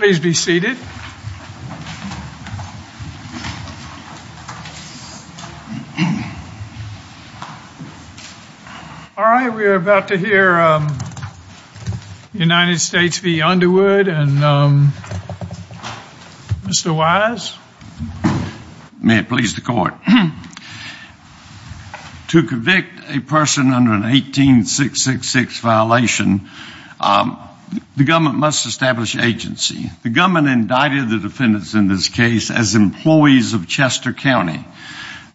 Please be seated. All right, we are about to hear um, United States v. Underwood and um, Mr. Wise. May it please the court. To convict a person under an 18666 violation, um, the government must establish agency. The government indicted the defendants in this case as employees of Chester County.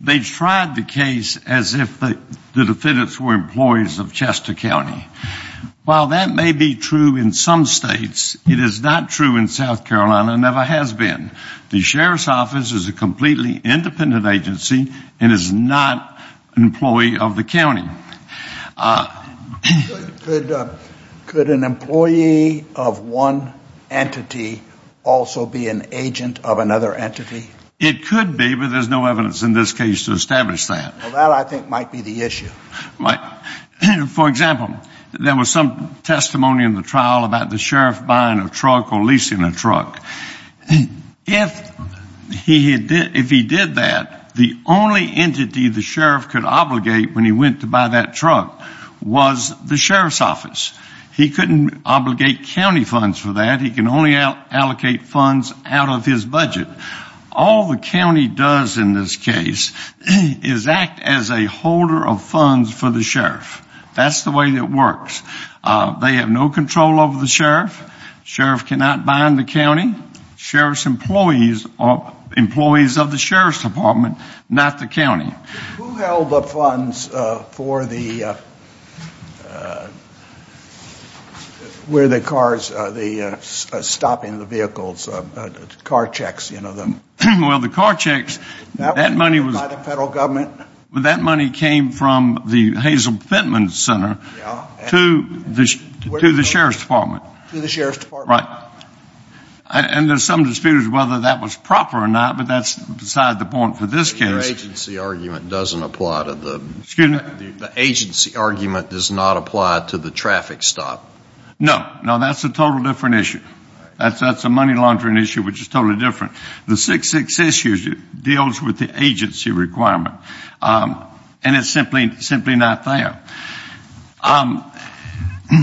They tried the case as if the defendants were employees of Chester County. While that may be true in some states, it is not true in South Carolina, never has been. The Sheriff's Office is a completely independent agency and is not an employee of the county. Uh, could uh, an employee of one entity also be an agent of another entity? It could be, but there's no evidence in this case to establish that. Well, that I think might be the issue. For example, there was some testimony in the trial about the sheriff buying a truck or leasing a truck. If he did that, the only entity the sheriff could obligate when he went to buy that truck was the Sheriff's Office. He couldn't obligate county funds for that. He can only allocate funds out of his budget. All the county does in this case is act as a holder of funds for the sheriff. That's the way it works. Uh, they have no control over the sheriff. Sheriff cannot bind the county. Sheriff's employees are employees of the Sheriff's Department, not the county. Who held the funds uh, for the uh, where the cars, uh the uh, stopping the vehicles, car checks, you know them? Well, the car checks, that money was by the federal government. That money came from the Hazel Pittman Center to the to the Sheriff's Department. To the Sheriff's Department. Right. And there's some dispute whether that was proper or not, but that's beside the point for this case. Your agency argument doesn't apply to the Excuse me? The agency argument does not apply to the traffic stop. No. No, that's a total different issue. That's that's a money laundering issue, which is totally different. The 6-6 issue deals with the agency requirement. Um, and it's simply simply not there. Um,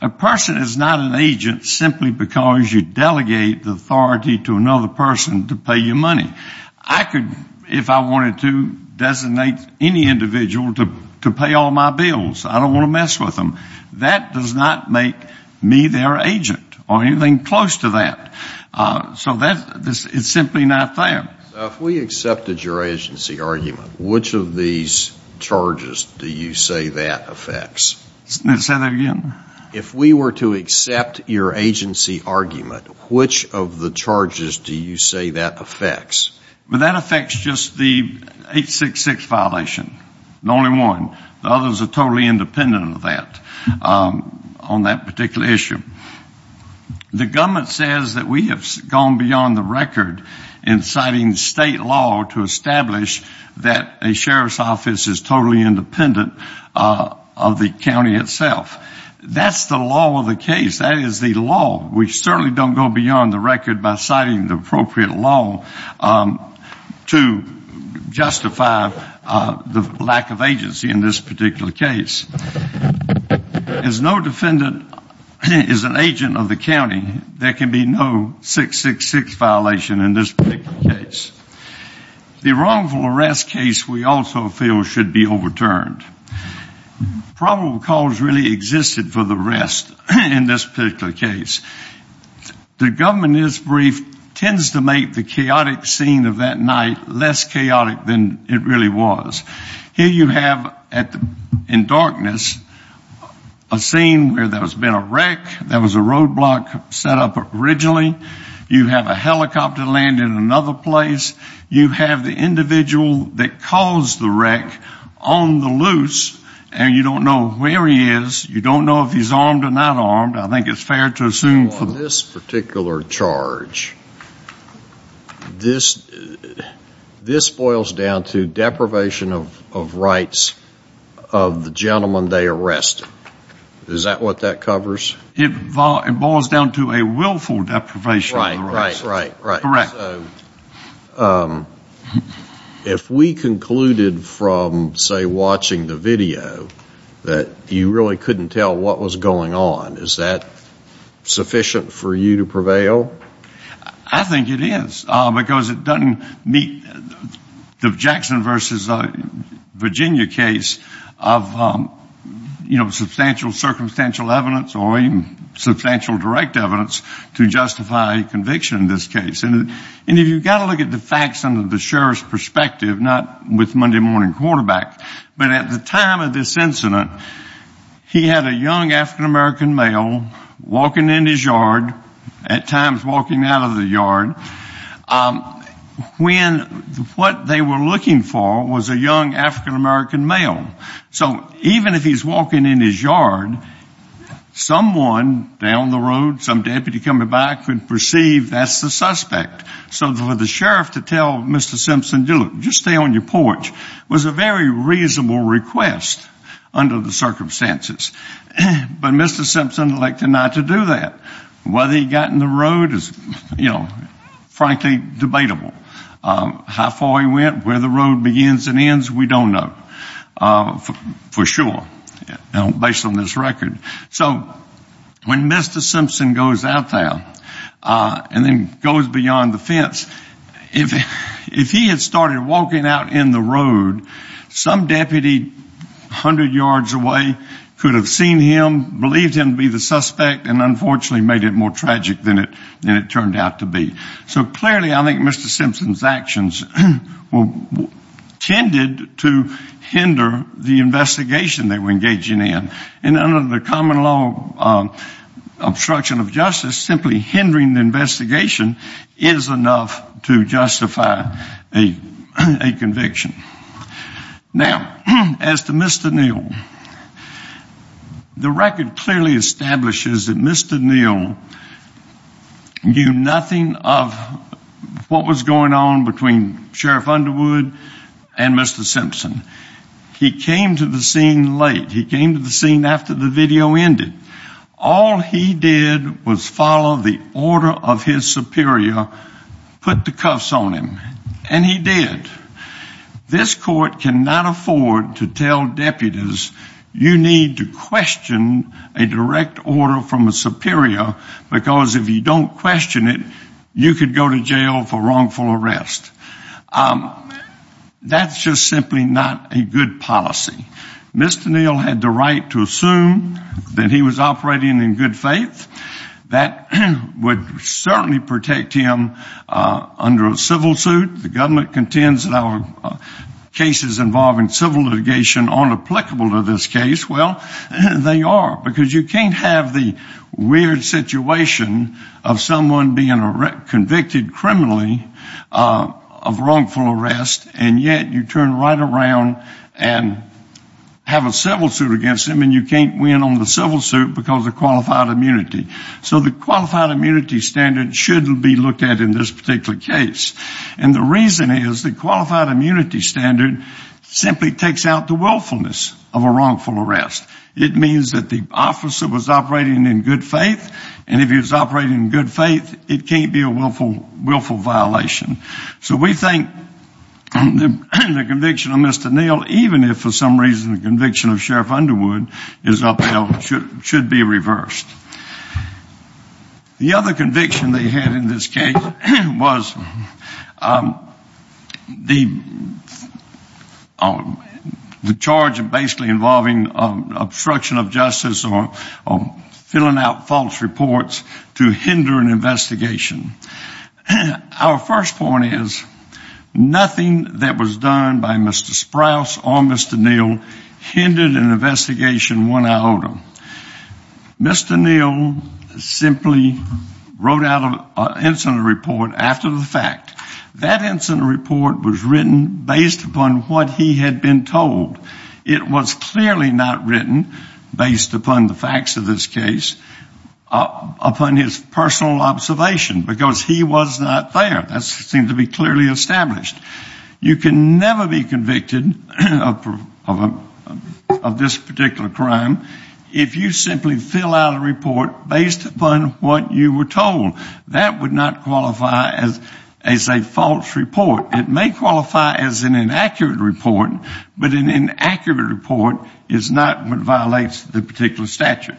a person is not an agent simply because you delegate the authority to another person to pay you money. I could, if I wanted to, designate any individual to pay all my bills. I don't want to mess with them. That does not make me their agent or anything close to that. Uh, so that it's simply not there. So if we accepted your agency argument, which of these charges do you say that affects? Say that again? If we were to accept your agency argument, which of the charges do you say that affects? But that affects just the 866 violation. The only one. The others are totally independent of that Um, on that particular issue. The government says that we have gone beyond the record in citing state law to establish that a sheriff's office is totally independent uh, of the county itself. That's the law of the case. That is the law. We certainly don't go beyond the record by citing the appropriate law um, to justify Uh, the lack of agency in this particular case. As no defendant is an agent of the county, there can be no 666 violation in this particular case. The wrongful arrest case we also feel should be overturned. Probable cause really existed for the arrest in this particular case. The government in brief tends to make the chaotic scene of that night less chaotic than it really was. Here you have, in darkness, a scene where there has been a wreck. There was a roadblock set up originally. You have a helicopter land in another place. You have the individual that caused the wreck on the loose, and you don't know where he is. You don't know if he's armed or not armed. I think it's fair to assume. On this particular charge, this this boils down to deprivation of rights of the gentleman they arrested. Is that what that covers? It boils down to a willful deprivation of the rights. Right, right, right. Correct. So um if we concluded from, say, watching the video that you really couldn't tell what was going on, is that sufficient for you to prevail? I think it is uh, because it doesn't meet the Jackson versus uh, Virginia case of, um, you know, substantial circumstantial evidence or even substantial direct evidence to justify conviction in this case. And if you've got to look at the facts under the sheriff's perspective, not with Monday morning quarterback, but at the time of this incident, he had a young African-American male walking in his yard, at times walking out of the yard, um, when what they were looking for was a young African-American male. So even if he's walking in his yard, someone down the road, some deputy coming by, could perceive that's the suspect. So for the sheriff to tell Mr. Simpson, look, just stay on your porch, was a very reasonable request under the circumstances. But Mr. Simpson elected not to do that. Whether he got in the road is, you know, frankly debatable. Um, how far he went, where the road begins and ends, we don't know um, for sure based on this record. So when Mr. Simpson goes out there uh, and then goes beyond the fence, if if he had started walking out in the road, some deputy 100 yards away could have seen him, believed him to be the suspect, and unfortunately made it more tragic than it than it turned out to be. So clearly I think Mr. Simpson's actions tended to hinder the investigation they were engaging in. And under the common law um, obstruction of justice, simply hindering the investigation is enough to justify a a conviction. Now, as to Mr. Neal, the record clearly establishes that Mr. Neal knew nothing of what was going on between Sheriff Underwood and Mr. Simpson. He came to the scene late. He came to the scene after the video ended. All he did was follow the order of his superior, put the cuffs on him, and he did. This court cannot afford to tell deputies you need to question a direct order from a superior because if you don't question it, you could go to jail for wrongful arrest. Um, that's just simply not a good policy. Mr. Neal had the right to assume that he was operating in good faith. That would certainly protect him uh, under a civil suit. The government contends that our uh, cases involving civil litigation aren't applicable to this case. Well, they are because you can't have the weird situation of someone being convicted criminally uh, of wrongful arrest, and yet you turn right around and have a civil suit against him, and you can't win on the civil suit because of qualified immunity. So the qualified immunity standard should be looked at in this particular case. And the reason is the qualified immunity standard simply takes out the willfulness of a wrongful arrest. It means that the officer was operating in good faith, and if he was operating in good faith, it can't be a willful willful violation. So we think the conviction of Mr. Neal, even if for some reason the conviction of Sheriff Underwood is upheld, should be reversed. The other conviction they had in this case was um, the uh, the charge basically involving um, obstruction of justice or filling out false reports to hinder an investigation. Our first point is nothing that was done by Mr. Sprouse or Mr. Neal hindered an investigation one iota. Mr. Neal simply wrote out an incident report after the fact. That incident report was written based upon what he had been told. It was clearly not written based upon the facts of this case, upon his personal observation, because he was not there. That seems to be clearly established. You can never be convicted of this particular crime if you simply fill out a report based upon what you were told. That would not qualify as a false report. It may qualify as an inaccurate report, but an inaccurate report is not what violates the particular statute.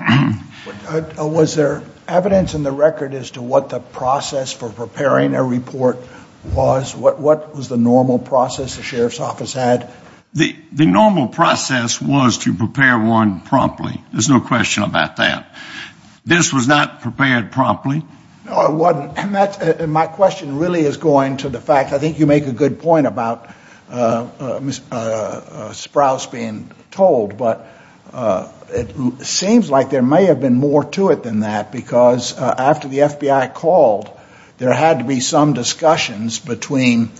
Uh, uh, was there evidence in the record as to what the process for preparing a report was? What was the normal process the sheriff's office had? The normal process was to prepare one promptly. There's no question about that. This was not prepared promptly. No, it wasn't. And that uh, my question really is going to the fact, I think you make a good point about Sprouse being told, but Uh, it seems like there may have been more to it than that because uh, after the FBI called, there had to be some discussions between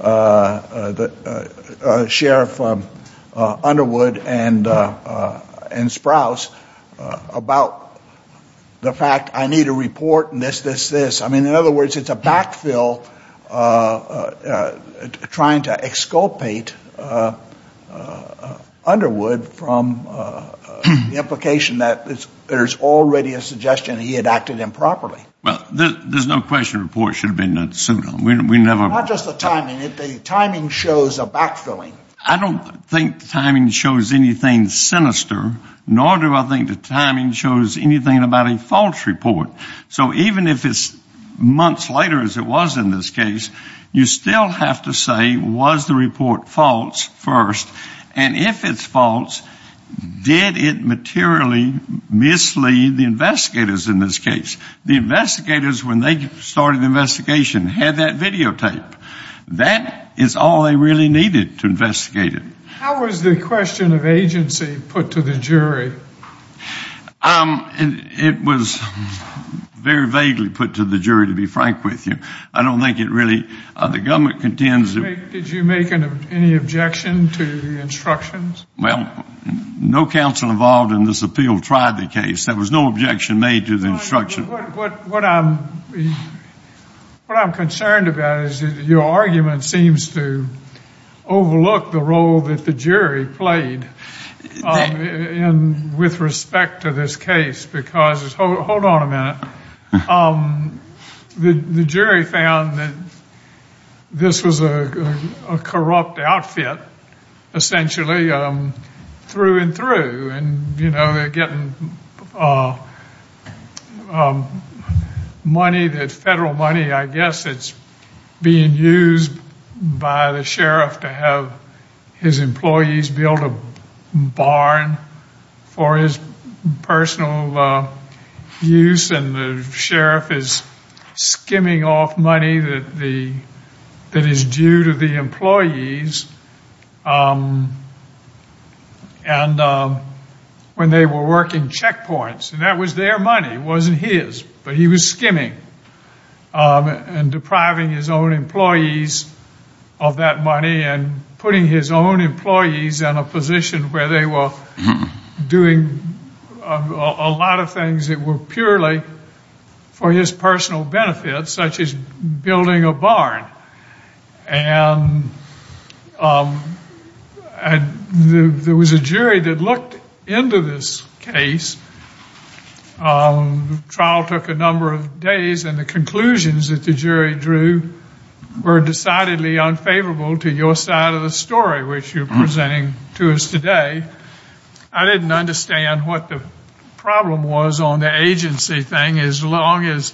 uh, the Sheriff um, Underwood and uh and Sprouse about the fact, I need a report and this, this, this. I mean, in other words, it's a backfill trying to exculpate Underwood from uh, the implication that there's already a suggestion he had acted improperly. Well, there's no question a report should have been sooner. Not just the timing. The timing shows a backfilling. I don't think the timing shows anything sinister, nor do I think the timing shows anything about a false report. So even if it's months later, as it was in this case, you still have to say, was the report false first? And if it's false, did it materially mislead the investigators in this case? The investigators, when they started the investigation, had that videotape. That is all they really needed to investigate it. How was the question of agency put to the jury? Um, it was very vaguely put to the jury, to be frank with you. I don't think it really, uh, the government contends. Did you make any objection to the instructions? Well, no counsel involved in this appeal tried the case. There was no objection made to the instruction. What I'm concerned about is that your argument seems to overlook the role that the jury played um, with respect to this case. Because, hold on a minute, Um, the jury found that this was a corrupt outfit, essentially, um, through and through. And, you know, they're getting uh, um, money, that federal money, I guess, that's being used by the sheriff to have his employees build a barn for his personal uh, use. And the sheriff is skimming off money that the that is due to the employees. Um, and um, when they were working checkpoints, and that was their money, it wasn't his, but he was skimming um, and depriving his own employees of that money and putting his own employees in a position where they were doing a lot of things that were purely for his personal benefit, such as building a barn. And um, there was a jury that looked into this case. Um, the trial took a number of days, and the conclusions that the jury drew were decidedly unfavorable to your side of the story, which you're mm-hmm. presenting to us today. I didn't understand what the problem was on the agency thing, as long as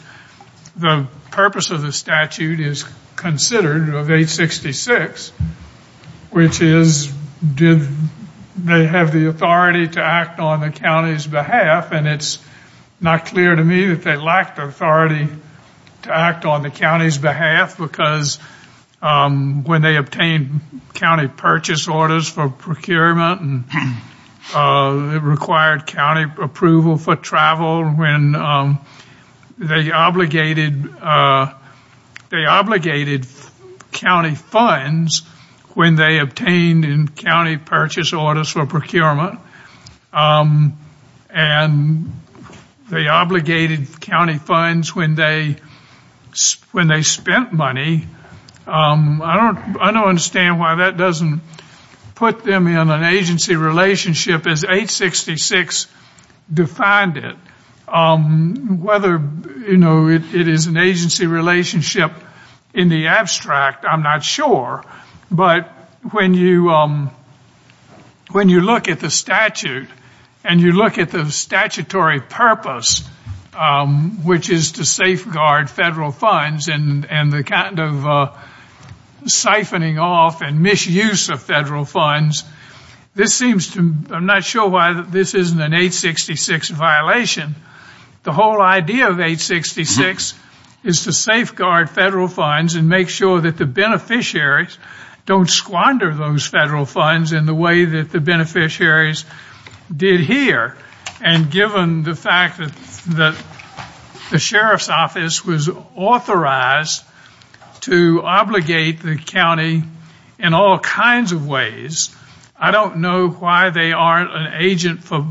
the purpose of the statute is considered of 866, which is, did they have the authority to act on the county's behalf? And it's not clear to me that they lacked authority to act on the county's behalf, because um, when they obtained county purchase orders for procurement, it required county approval for travel. When they obligated uh they obligated county funds when they obtained in county purchase orders for procurement, and they obligated county funds when they when they spent money, Um I don't I don't understand why that doesn't put them in an agency relationship as 866 defined it. Um, whether, you know, it is an agency relationship in the abstract, I'm not sure. But when you um when you look at the statute and you look at the statutory purpose, um, which is to safeguard federal funds and and the kind of uh, siphoning off and misuse of federal funds, this seems to, I'm not sure why this isn't an 866 violation. The whole idea of 866 mm-hmm. is to safeguard federal funds and make sure that the beneficiaries don't squander those federal funds in the way that the beneficiaries did here. And given the fact that the sheriff's office was authorized to obligate the county in all kinds of ways, I don't know why they aren't an agent for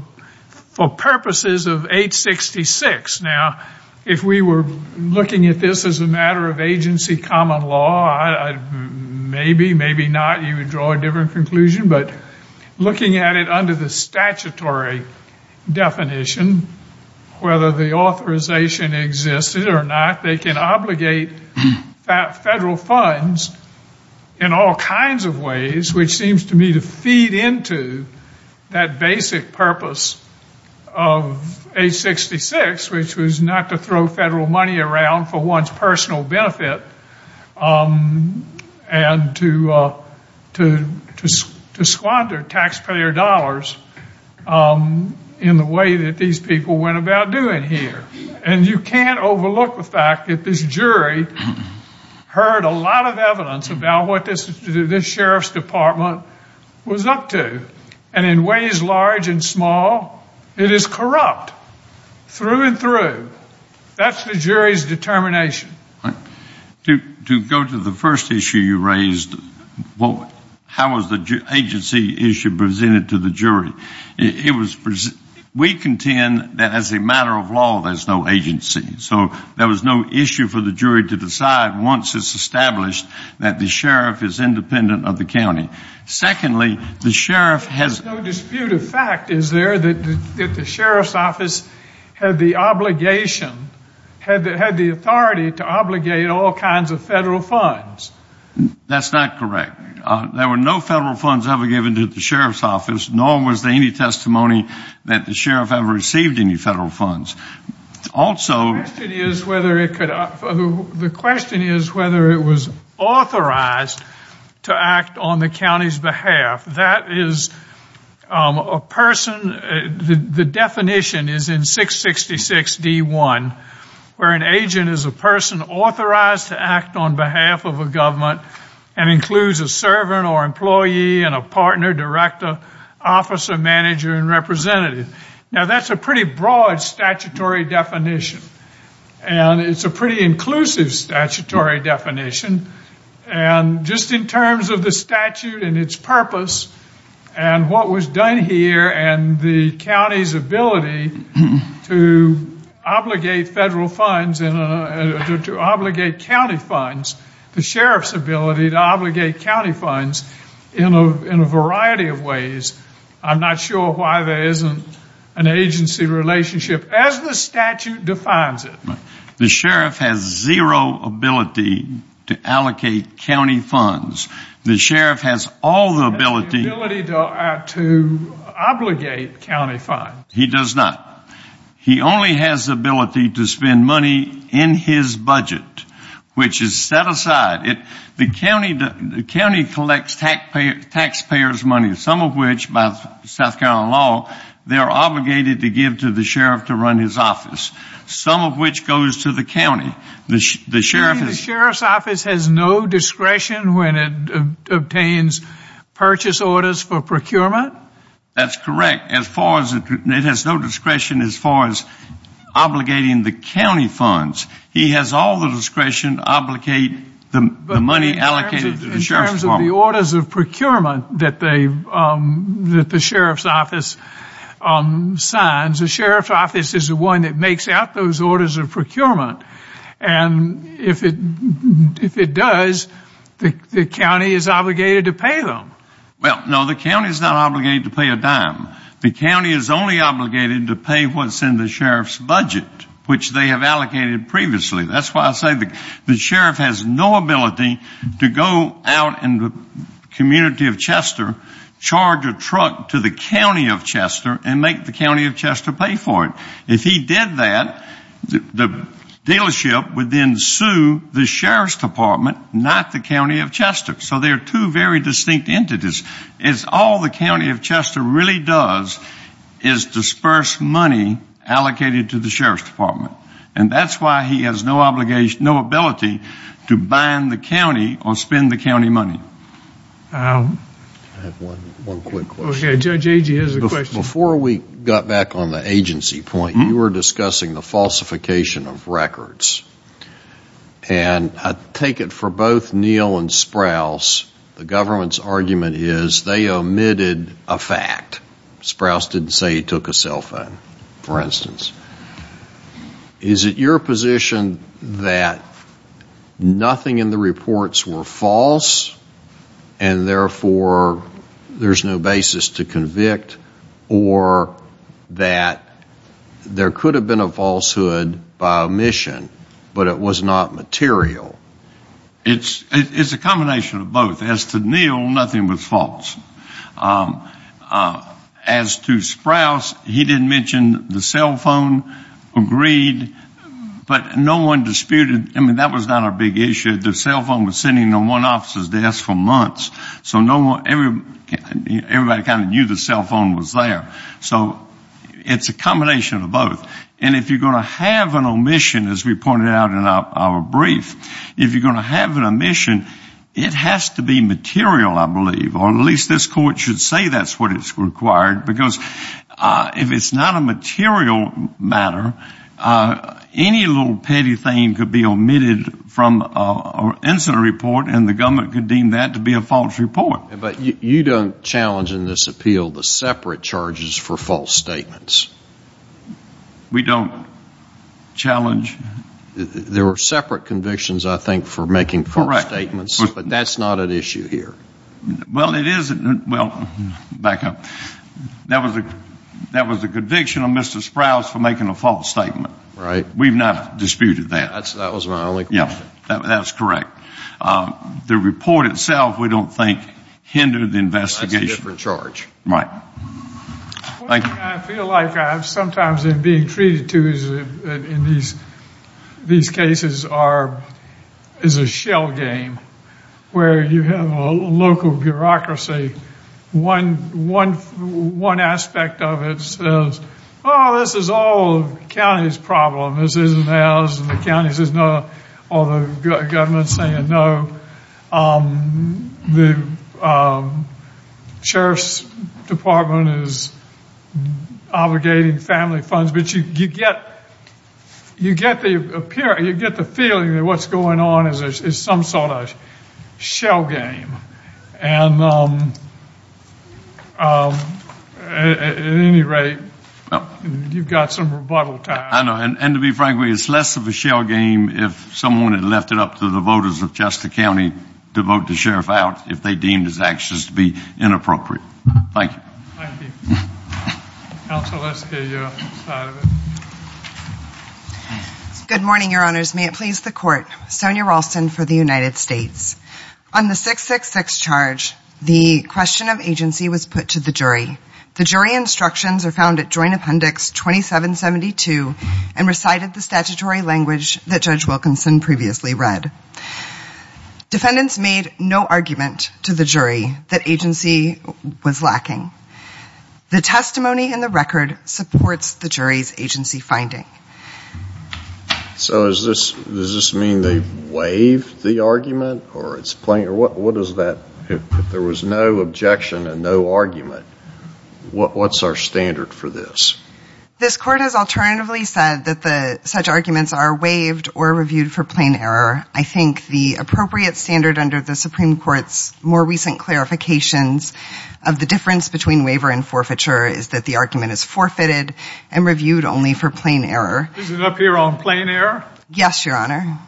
for purposes of 866. Now, if we were looking at this as a matter of agency common law, maybe, maybe not, you would draw a different conclusion. But looking at it under the statutory definition, whether the authorization existed or not, they can obligate federal funds in all kinds of ways, which seems to me to feed into that basic purpose of 866, which was not to throw federal money around for one's personal benefit um, and uh, to squander taxpayer dollars um, in the way that these people went about doing here. And you can't overlook the fact that this jury heard a lot of evidence about what this sheriff's department was up to. And in ways large and small, it is corrupt through and through. That's the jury's determination. To go to the first issue you raised, how was the agency issue presented to the jury? We contend that as a matter of law, there's no agency. So there was no issue for the jury to decide once it's established that the sheriff is independent of the county. Secondly, the sheriff has... There's no dispute of fact, is there, that the sheriff's office had the obligation, had the authority to obligate all kinds of federal funds? That's not correct. Uh, there were no federal funds ever given to the sheriff's office, nor was there any testimony that the sheriff ever received any federal funds. Also... The question is whether it was authorized to act on the county's behalf. That is um, a person... Uh, the definition is in 666 D1, where an agent is a person authorized to act on behalf of a government and includes a servant or employee and a partner, director, officer, manager, and representative. Now, that's a pretty broad statutory definition. And it's a pretty inclusive statutory definition. And just in terms of the statute and its purpose and what was done here and the county's ability to obligate federal funds and uh, to obligate county funds, the sheriff's ability to obligate county funds in a variety of ways, I'm not sure why there isn't an agency relationship as the statute defines it. The sheriff has zero ability to allocate county funds. The sheriff has all the ability... The ability uh, to obligate county funds. He does not. He only has the ability to spend money in his budget, which is set aside. The county collects taxpayers' money, some of which, by South Carolina law, they're obligated to give to the sheriff to run his office, some of which goes to the county. The sheriff's office has no discretion when it obtains purchase orders for procurement? That's correct. As far as it it has no discretion as far as obligating the county funds. He has all the discretion to obligate the money allocated to the sheriff's department. In terms of the orders of procurement that they um that the sheriff's office signs, the sheriff's office is the one that makes out those orders of procurement. And if it if it does, the county is obligated to pay them. Well, no, the county is not obligated to pay a dime. The county is only obligated to pay what's in the sheriff's budget, which they have allocated previously. That's why I say the sheriff has no ability to go out in the community of Chester, charge a truck to the county of Chester, and make the county of Chester pay for it. If he did that, the dealership would then sue the sheriff's department, not the county of Chester. So they're two very distinct entities. It's all the county of Chester really does is disperse money allocated to the sheriff's department. And that's why he has no obligation, no ability to bind the county or spend the county money. Um, I have one quick question. Okay, Judge Agee has a question. Before we got back on the agency point, hmm? you were discussing the falsification of records. And I take it for both Neal and Sprouse, the government's argument is they omitted a fact. Sprouse didn't say he took a cell phone, for instance. Is it your position that nothing in the reports were false, and therefore there's no basis to convict, or that there could have been a falsehood by omission, but it was not material? It's it's a combination of both. As to Neal, nothing was false. Um, uh, as to Sprouse, he didn't mention the cell phone, agreed, but no one disputed. I mean, that was not a big issue. The cell phone was sitting on one officer's desk for months, so no one everybody kind of knew the cell phone was there. So it's a combination of both. And if you're going to have an omission, as we pointed out in our brief, if you're going to have an omission, it has to be material, I believe, or at least this court should say that's what it's required, because uh, if it's not a material matter, uh, any little petty thing could be omitted from uh, an incident report, and the government could deem that to be a false report. But you don't challenge in this appeal the separate charges for false statements? We don't challenge. There were separate convictions, I think, for making false statements, but that's not an issue here. Well, it is. Well, back up. That was a that was a conviction of Mr. Sprouse for making a false statement. Right. We've not disputed that. That was my only question. Yeah, that's correct. Um, the report itself, we don't think, hindered the investigation. That's a different charge. Right. Thank you. I feel like I've sometimes been being treated to uh, in these these cases as a shell game, where you have a local bureaucracy. One aspect of it says, oh, this is all the county's problem. This isn't ours. And the county says no, or the government's saying no. Um, the um, sheriff's department is obligating family funds. But you get you get the appear you get the feeling that what's going on is some sort of shell game. And um, at any rate, you've got some rebuttal time. I know. And to be frank with you, it's less of a shell game if someone had left it up to the voters of Chester County to vote the sheriff out if they deemed his actions to be inappropriate. Thank you. Thank you. Counsel, let's hear your side of it. Good morning, Your Honors. May it please the Court. Sonja Ralston for the United States. On the 666 charge, the question of agency was put to the jury. The jury instructions are found at Joint Appendix 2772 and recited the statutory language that Judge Wilkinson previously read. Defendants made no argument to the jury that agency was lacking. The testimony in the record supports the jury's agency finding. So does this mean they waived the argument? Or it's plain? Or what is that? If there was no objection and no argument, what's our standard for this? This Court has alternatively said that such arguments are waived or reviewed for plain error. I think the appropriate standard under the Supreme Court's more recent clarifications of the difference between waiver and forfeiture is that the argument is forfeited and reviewed only for plain error. Is it up here on plain error? Yes, Your Honor.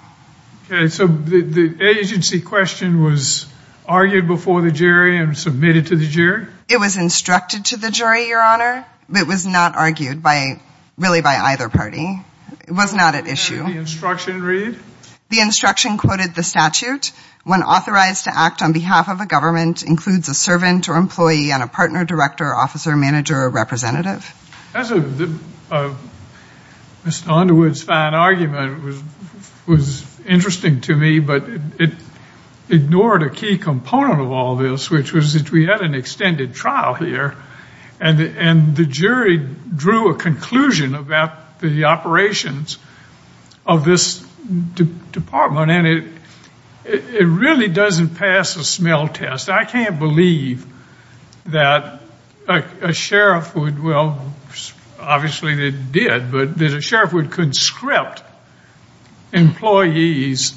Okay. So the agency question was argued before the jury and submitted to the jury? It was instructed to the jury, Your Honor. It was not argued by, really by either party. It was not at issue. Did the instruction read? The instruction quoted the statute. When authorized to act on behalf of a government includes a servant or employee and a partner, director, officer, manager, or representative. Mr. Underwood's fine argument was was interesting to me, but it ignored a key component of all this, which was that we had an extended trial here, and the jury drew a conclusion about the operations of this department, and it really doesn't pass a smell test. I can't believe that a sheriff would, well, obviously they did, but that a sheriff would conscript employees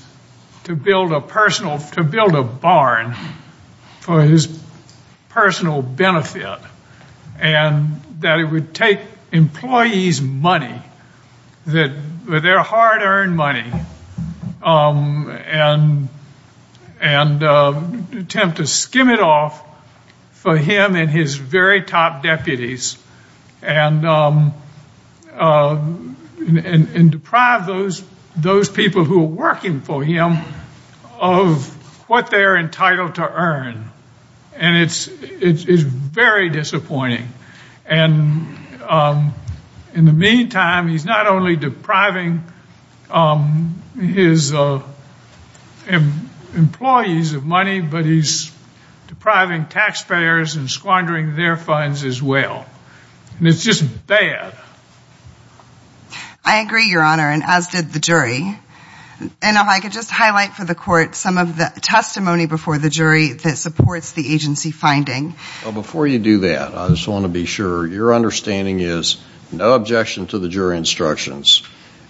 to build a personal, to build a barn for his personal benefit, and that it would take employees' money, their hard-earned money, um, and um, attempt to skim it off for him and his very top deputies, and um, uh, deprive those people who are working for him of what they're entitled to earn. And it's very disappointing. And um, in the meantime, he's not only depriving um, his uh, employees of money, but he's depriving taxpayers and squandering their funds as well. And it's just bad. I agree, Your Honor, and as did the jury. And if I could just highlight for the court some of the testimony before the jury that supports the agency finding. Well, before you do that, I just want to be sure, your understanding is no objection to the jury instructions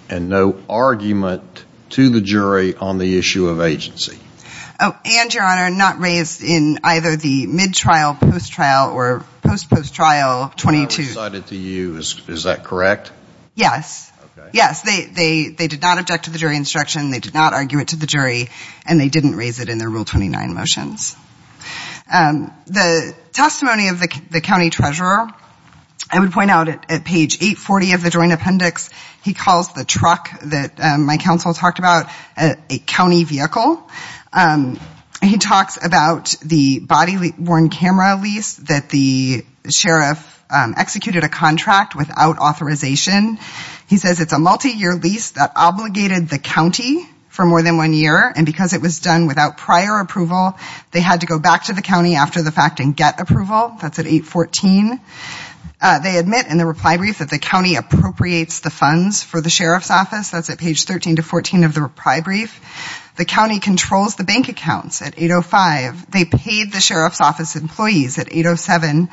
and no argument to the jury on the issue of agency. Oh, and, Your Honor, not raised in either the mid-trial, post-trial, or post-post-trial 22. I recited to you, is that correct? Yes. Yes, they did not object to the jury instruction, they did not argue it to the jury, and they didn't raise it in their Rule 29 motions. Um, the testimony of the county treasurer, I would point out at page 840 of the joint appendix, he calls the truck that um, my counsel talked about a county vehicle. Um, he talks about the body-worn camera lease that the sheriff Um, executed a contract without authorization. He says it's a multi-year lease that obligated the county for more than one year, and because it was done without prior approval, they had to go back to the county after the fact and get approval. That's at 814. Uh, they admit in the reply brief that the county appropriates the funds for the sheriff's office. That's at page 13 to 14 of the reply brief. The county controls the bank accounts at 805. They paid the sheriff's office employees at 807.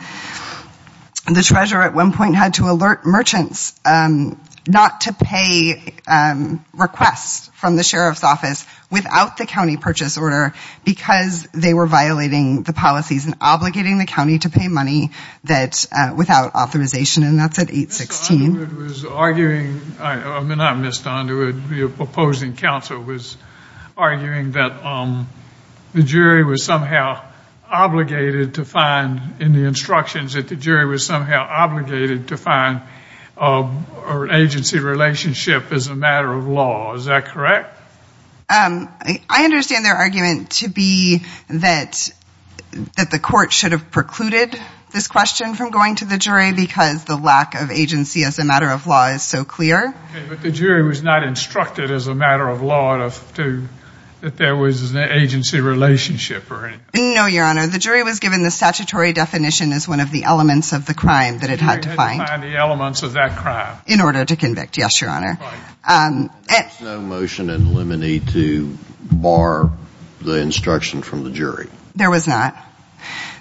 The treasurer at one point had to alert merchants um, not to pay um, requests from the sheriff's office without the county purchase order because they were violating the policies and obligating the county to pay money that uh, without authorization, and that's at 816. Mr. Underwood was arguing, I mean not Mr. Underwood, the opposing counsel was arguing that um, the jury was somehow obligated to find, in the instructions, that the jury was somehow obligated to find uh, an agency relationship as a matter of law. Is that correct? Um, I understand their argument to be that the court should have precluded this question from going to the jury because the lack of agency as a matter of law is so clear. But the jury was not instructed as a matter of law that there was an agency relationship or anything? No, Your Honor. The jury was given the statutory definition as one of the elements of the crime that it had to find. The jury had to find the elements of that crime. In order to convict, yes, Your Honor. Um, There's no motion in limine to bar the instruction from the jury? There was not.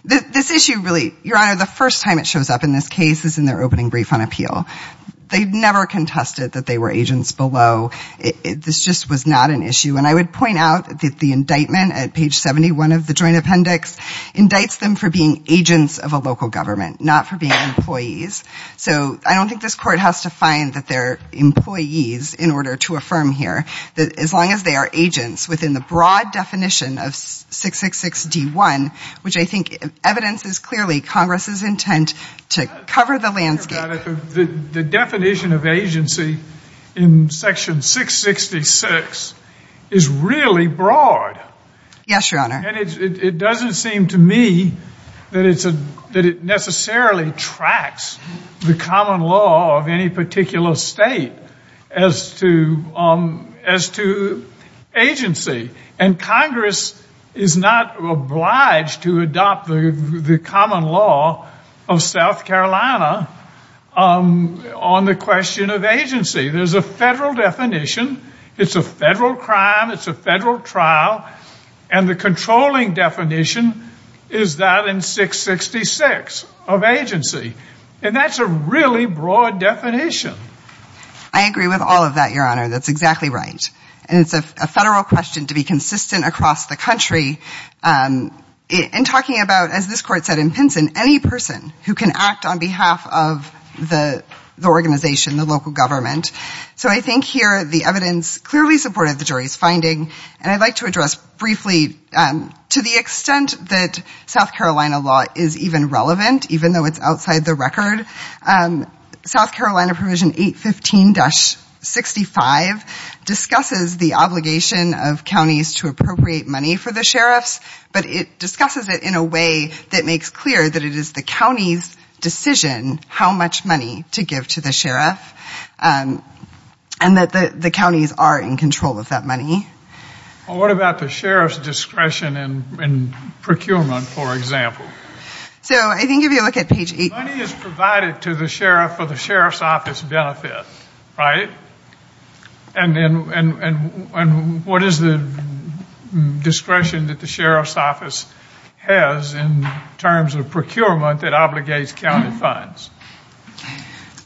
This issue really, Your Honor, the first time it shows up in this case is in their opening brief on appeal. They never contested that they were agents below. This just was not an issue. And I would point out that the indictment at page 71 of the joint appendix indicts them for being agents of a local government, not for being employees. So I don't think this court has to find that they're employees in order to affirm here that as long as they are agents within the broad definition of 666D1, which I think evidence is clearly Congress's intent to cover the landscape. The definition of agency in section 666 is really broad. Yes, Your Honor. And it doesn't seem to me that it necessarily tracks the common law of any particular state as to um, agency. And Congress is not obliged to adopt the common law of South Carolina Um, on the question of agency. There's a federal definition. It's a federal crime. It's a federal trial. And the controlling definition is that in 666 of agency. And that's a really broad definition. I agree with all of that, Your Honor. That's exactly right. And it's a federal question to be consistent across the country. Um, in talking about, as this court said in Pinson, any person who can act on behalf of the organization, the local government. So I think here the evidence clearly supported the jury's finding. And I'd like to address briefly um, to the extent that South Carolina law is even relevant, even though it's outside the record. Um, South Carolina provision 815-65 discusses the obligation of counties to appropriate money for the sheriffs. But it discusses it in a way that makes clear that it is the county's decision how much money to give to the sheriff. Um, and that the counties are in control of that money. What about the sheriff's discretion in procurement, for example? So I think if you look at page 8. Money is provided to the sheriff for the sheriff's office benefit, right? And and and and what is the discretion that the sheriff's office has in terms of procurement that obligates county mm-hmm. funds?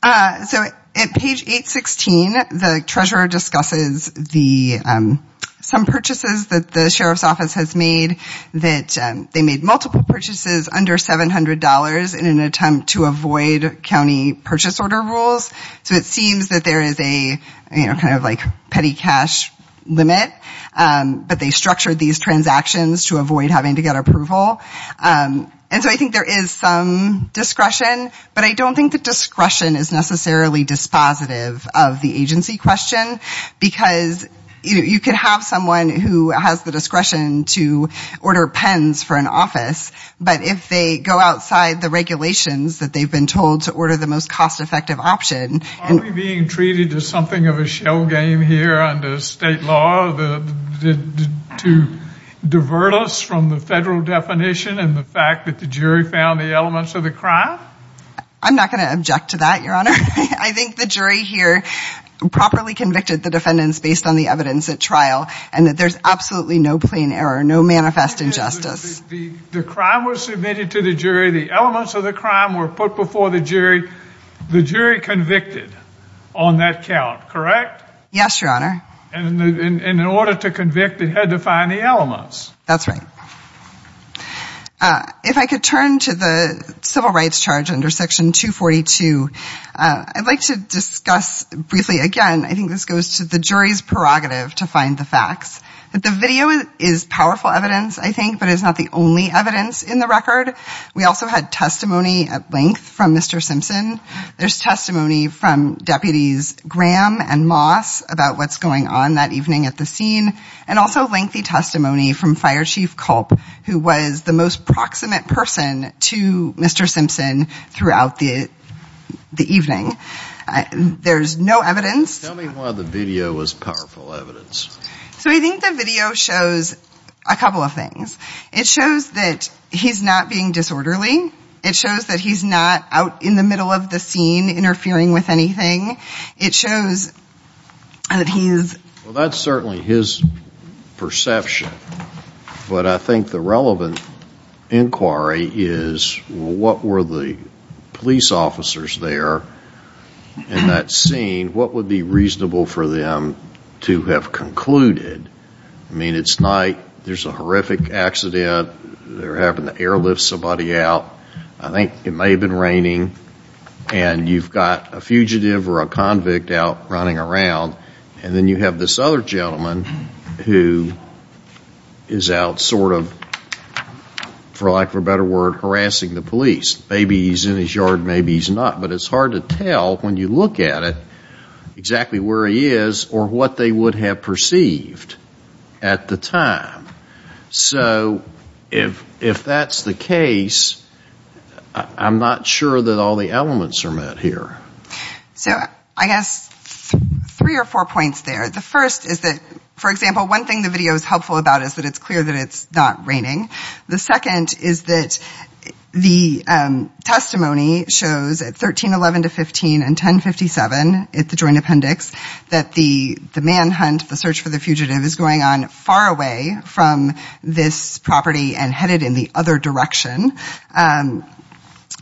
Uh, so at page 816, the treasurer discusses the um some purchases that the sheriff's office has made. That um, they made multiple purchases under $700 in an attempt to avoid county purchase order rules. So it seems that there is a you know kind of like petty cash limit. Um, but they structured these transactions to avoid having to get approval. Um, and so I think there is some discretion. But I don't think the discretion is necessarily dispositive of the agency question. Because you could have someone who has the discretion to order pens for an office. But if they go outside the regulations that they've been told to order the most cost-effective option. Are we being treated as something of a shell game here under state law to divert us from the federal definition and the fact that the jury found the elements of the crime? I'm not going to object to that, Your Honor. I think the jury here properly convicted the defendants based on the evidence at trial. And that there's absolutely no plain error, no manifest injustice. The crime was submitted to the jury. The elements of the crime were put before the jury. The jury convicted on that count, correct? Yes, Your Honor. And in order to convict, it had to find the elements. That's right. Uh, if I could turn to the civil rights charge under Section 242, uh, I'd like to discuss briefly again, I think this goes to the jury's prerogative to find the facts. The video is powerful evidence, I think, but it's not the only evidence in the record. We also had testimony at length from Mr. Simpson. There's testimony from Deputies Graham and Moss about what's going on that evening at the scene. And also lengthy testimony from Fire Chief Culp, who was the most proximate person to Mr. Simpson throughout the evening. There's no evidence. Tell me why the video was powerful evidence. So I think the video shows a couple of things. It shows that he's not being disorderly. It shows that he's not out in the middle of the scene interfering with anything. It shows that he's... Well, that's certainly his perception. But I think the relevant inquiry is what were the police officers there in that scene, what would be reasonable for them to have concluded? I mean, it's night. There's a horrific accident. They're having to airlift somebody out. I think it may have been raining. And you've got a fugitive or a convict out running around. And then you have this other gentleman who is out sort of, for lack of a better word, harassing the police. Maybe he's in his yard, maybe he's not. But it's hard to tell when you look at it exactly where he is or what they would have perceived at the time. So if if that's the case, I'm not sure that all the elements are met here. So I guess three or four points there. The first is that, for example, one thing the video is helpful about is that it's clear that it's not raining. The second is that the um, testimony shows at 1311 to 15 and 1057 at the joint appendix that the manhunt, the search for the fugitive, is going on far away from this property and headed in the other direction. Um,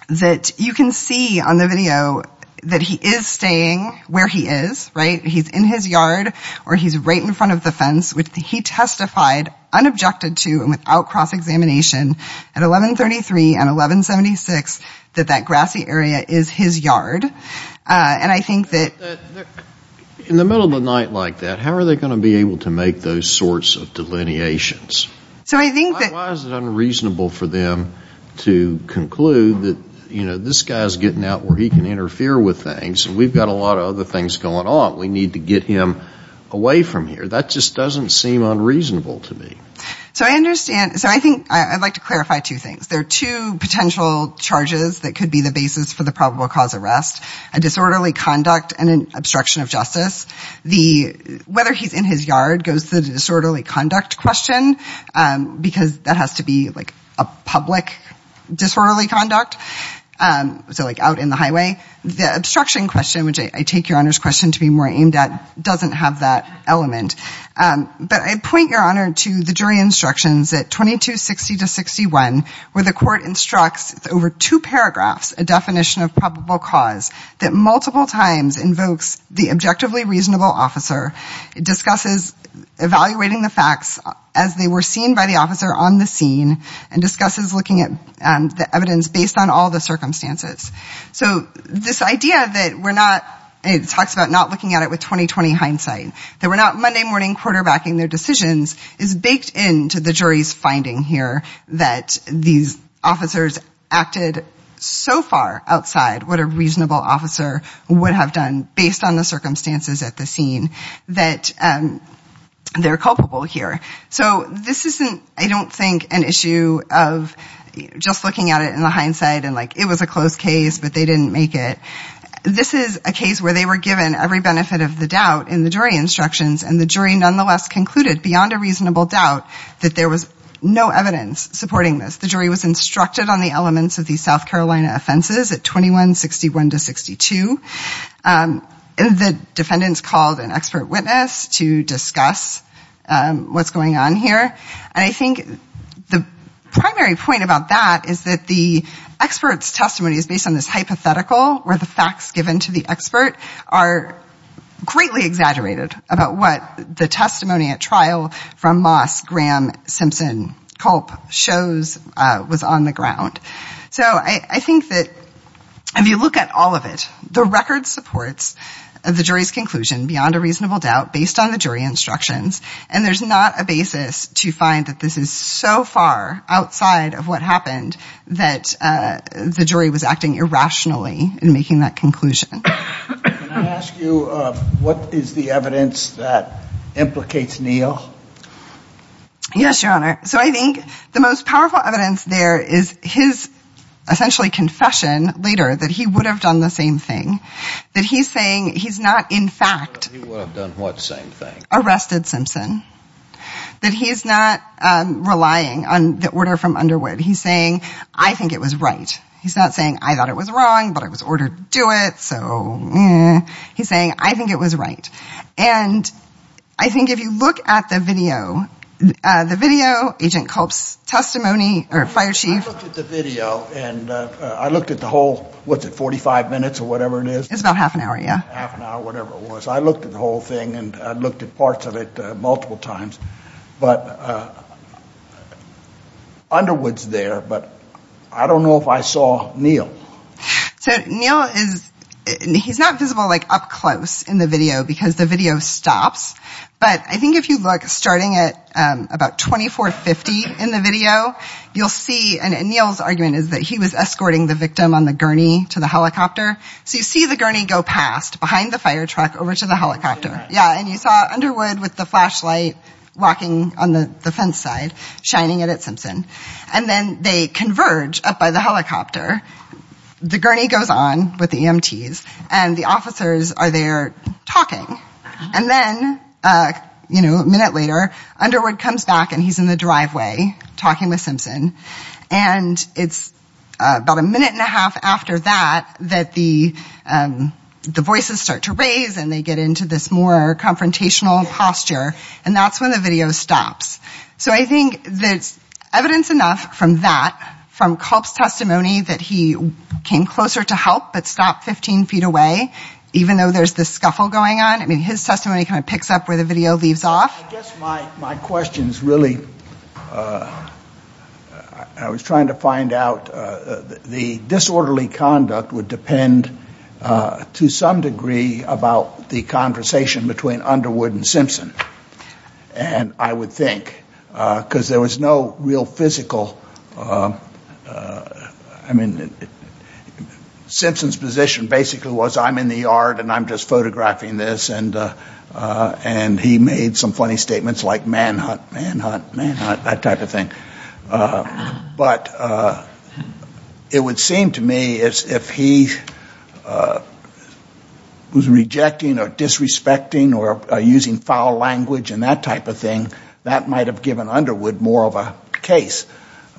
that you can see on the video that he is staying where he is, right? He's in his yard or he's right in front of the fence. Which he testified unobjected to and without cross-examination at 1133 and 1176 that that grassy area is his yard. Uh, and I think that... In the middle of the night like that, how are they going to be able to make those sorts of delineations? So I think that... Why is it unreasonable for them to conclude that, you know, this guy's getting out where he can interfere with things and we've got a lot of other things going on. We need to get him away from here. That just doesn't seem unreasonable to me. So I understand. So I think I'd like to clarify two things. There are two potential charges that could be the basis for the probable cause arrest. A disorderly conduct and an obstruction of justice. The whether he's in his yard goes to the disorderly conduct question um, because that has to be like a public disorderly conduct. Um, so like out in the highway. The obstruction question, which I take Your Honor's question to be more aimed at, doesn't have that element. Um, but I point Your Honor to the jury instructions at 2260 to 61 where the court instructs over two paragraphs a definition of probable cause that multiple times invokes the objectively reasonable officer. It discusses evaluating the facts as they were seen by the officer on the scene and discusses looking at um, the evidence based on all the circumstances. So this idea that we're not, it talks about not looking at it with 20-20 hindsight, that we're not Monday morning quarterbacking their decisions is baked into the jury's finding here that these officers acted so far outside what a reasonable officer would have done based on the circumstances at the scene that um, they're culpable here. So this isn't, I don't think, an issue of just looking at it in the hindsight and like it was a close case but they didn't make it. This is a case where they were given every benefit of the doubt in the jury instructions and the jury nonetheless concluded beyond a reasonable doubt that there was no evidence supporting this. The jury was instructed on the elements of these South Carolina offenses at 2161 to 62. Um, the defendants called an expert witness to discuss Um, what's going on here. And I think the primary point about that is that the expert's testimony is based on this hypothetical where the facts given to the expert are greatly exaggerated about what the testimony at trial from Moss, Graham, Simpson, Culp shows uh, was on the ground. So I think that if you look at all of it, the record supports the jury's conclusion beyond a reasonable doubt based on the jury instructions and there's not a basis to find that this is so far outside of what happened that uh, the jury was acting irrationally in making that conclusion. Can I ask you uh, what is the evidence that implicates Neal? Yes, Your Honor. So I think the most powerful evidence there is his essentially confession later that he would have done the same thing. That he's saying he's not in fact He would have done what same thing? Arrested Simpson. That he's not um, relying on the order from Underwood. He's saying I think it was right. He's not saying I thought it was wrong but I was ordered to do it so eh. he's saying I think it was right. And I think if you look at the video Uh, the video, Agent Culp's testimony, or fire chief. I looked at the video, and uh, uh, I looked at the whole, what's it, 45 minutes or whatever it is? It's about half an hour, yeah. Half an hour, whatever it was. I looked at the whole thing, and I looked at parts of it multiple times. But Underwood's there, but I don't know if I saw Neal. So Neal is, he's not visible like up close in the video because the video stops. But I think if you look starting at um, about 2450 in the video, you'll see, and Neal's argument is that he was escorting the victim on the gurney to the helicopter. So you see the gurney go past behind the fire truck over to the helicopter. Yeah, and you saw Underwood with the flashlight walking on the fence side, shining it at Simpson. And then they converge up by the helicopter. The gurney goes on with the EMTs, and the officers are there talking. And then, you know, a minute later, Underwood comes back, and he's in the driveway talking with Simpson. And it's about a minute and a half after that that the um the voices start to raise, and they get into this more confrontational posture. And that's when the video stops. So I think there's evidence enough from that, from Culp's testimony, that he came closer to help but stopped 15 feet away, even though there's this scuffle going on. I mean, his testimony kind of picks up where the video leaves off. I guess my question is really, uh, I was trying to find out, uh, the disorderly conduct would depend uh, to some degree about the conversation between Underwood and Simpson. And I would think, because there was no real physical, I mean, Simpson's position basically was, I'm in the yard, and I'm just photographing this. And uh, and he made some funny statements like manhunt, manhunt, manhunt, that type of thing. Uh, but uh, it would seem to me if he was rejecting or disrespecting or using foul language and that type of thing, that might have given Underwood more of a case.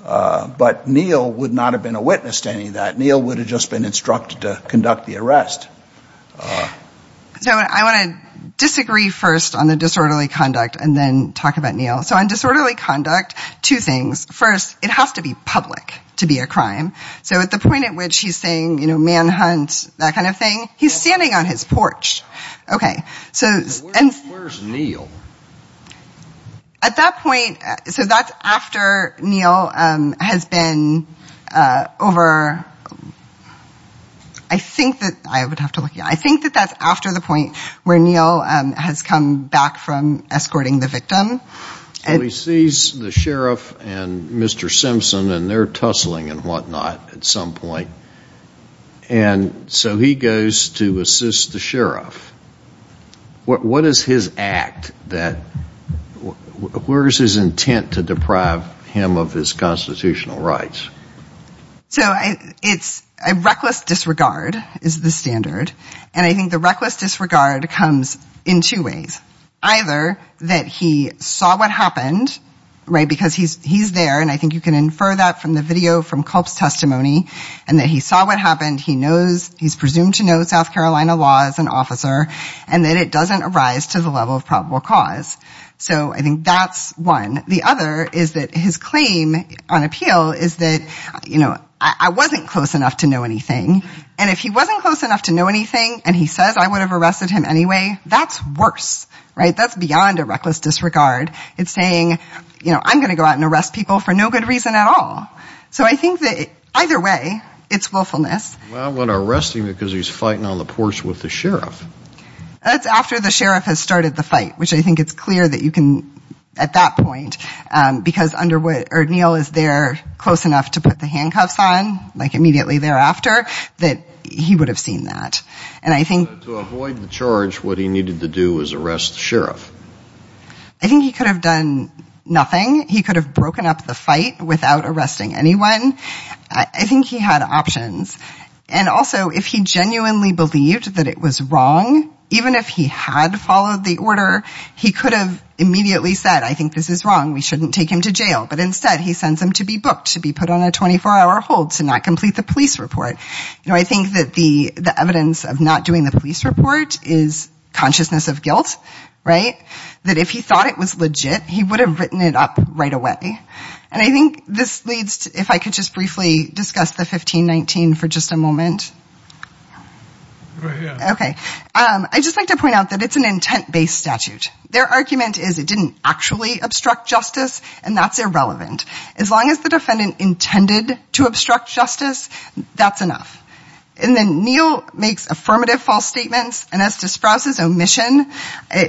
Uh, but Neal would not have been a witness to any of that. Neal would have just been instructed to conduct the arrest. Uh, so I want to disagree first on the disorderly conduct and then talk about Neal. So on disorderly conduct, two things. First, it has to be public to be a crime. So at the point at which he's saying, you know, manhunt, that kind of thing, he's standing on his porch. Okay. So where's Neal? At that point, uh, so that's after Neal um, has been uh, over, I think that, I would have to look I think that that's after the point where Neal um, has come back from escorting the victim. So he sees the sheriff and Mr. Simpson and they're tussling and whatnot at some point. And so he goes to assist the sheriff. What is his act that, where is his intent to deprive him of his constitutional rights? So it's a reckless disregard is the standard. And I think the reckless disregard comes in two ways. Either that he saw what happened, right, because he's there, and I think you can infer that from the video from Culp's testimony, and that he saw what happened, he knows, he's presumed to know South Carolina law as an officer, and that it doesn't arise to the level of probable cause. So I think that's one. The other is that his claim on appeal is that, you know, I wasn't close enough to know anything. And if he wasn't close enough to know anything and he says I would have arrested him anyway, that's worse, right? That's beyond a reckless disregard. It's saying, you know, I'm going to go out and arrest people for no good reason at all. So I think that either way, it's willfulness. Well, I'm going to arrest him because he's fighting on the porch with the sheriff. That's after the sheriff has started the fight, which I think it's clear that you can, at that point, um, because Underwood or Neal is there close enough to put the handcuffs on, like immediately thereafter, that he would have seen that. And I think... To avoid the charge, what he needed to do was arrest the sheriff. I think he could have done nothing. He could have broken up the fight without arresting anyone. I think he had options. And also, if he genuinely believed that it was wrong, even if he had followed the order, he could have immediately said, I think this is wrong, we shouldn't take him to jail. But instead, he sends him to be booked, to be put on a 24-hour hold, to not complete the police report. You know, I think that the the evidence of not doing the police report is consciousness of guilt, right? That if he thought it was legit, he would have written it up right away. And I think this leads to, if I could just briefly discuss the 1519 for just a moment. Okay. Um, I'd just like to point out that it's an intent-based statute. Their argument is it didn't actually obstruct justice, and that's irrelevant. As long as the defendant intended to obstruct justice, that's enough. And then Neal makes affirmative false statements, and as to Sprouse's omission,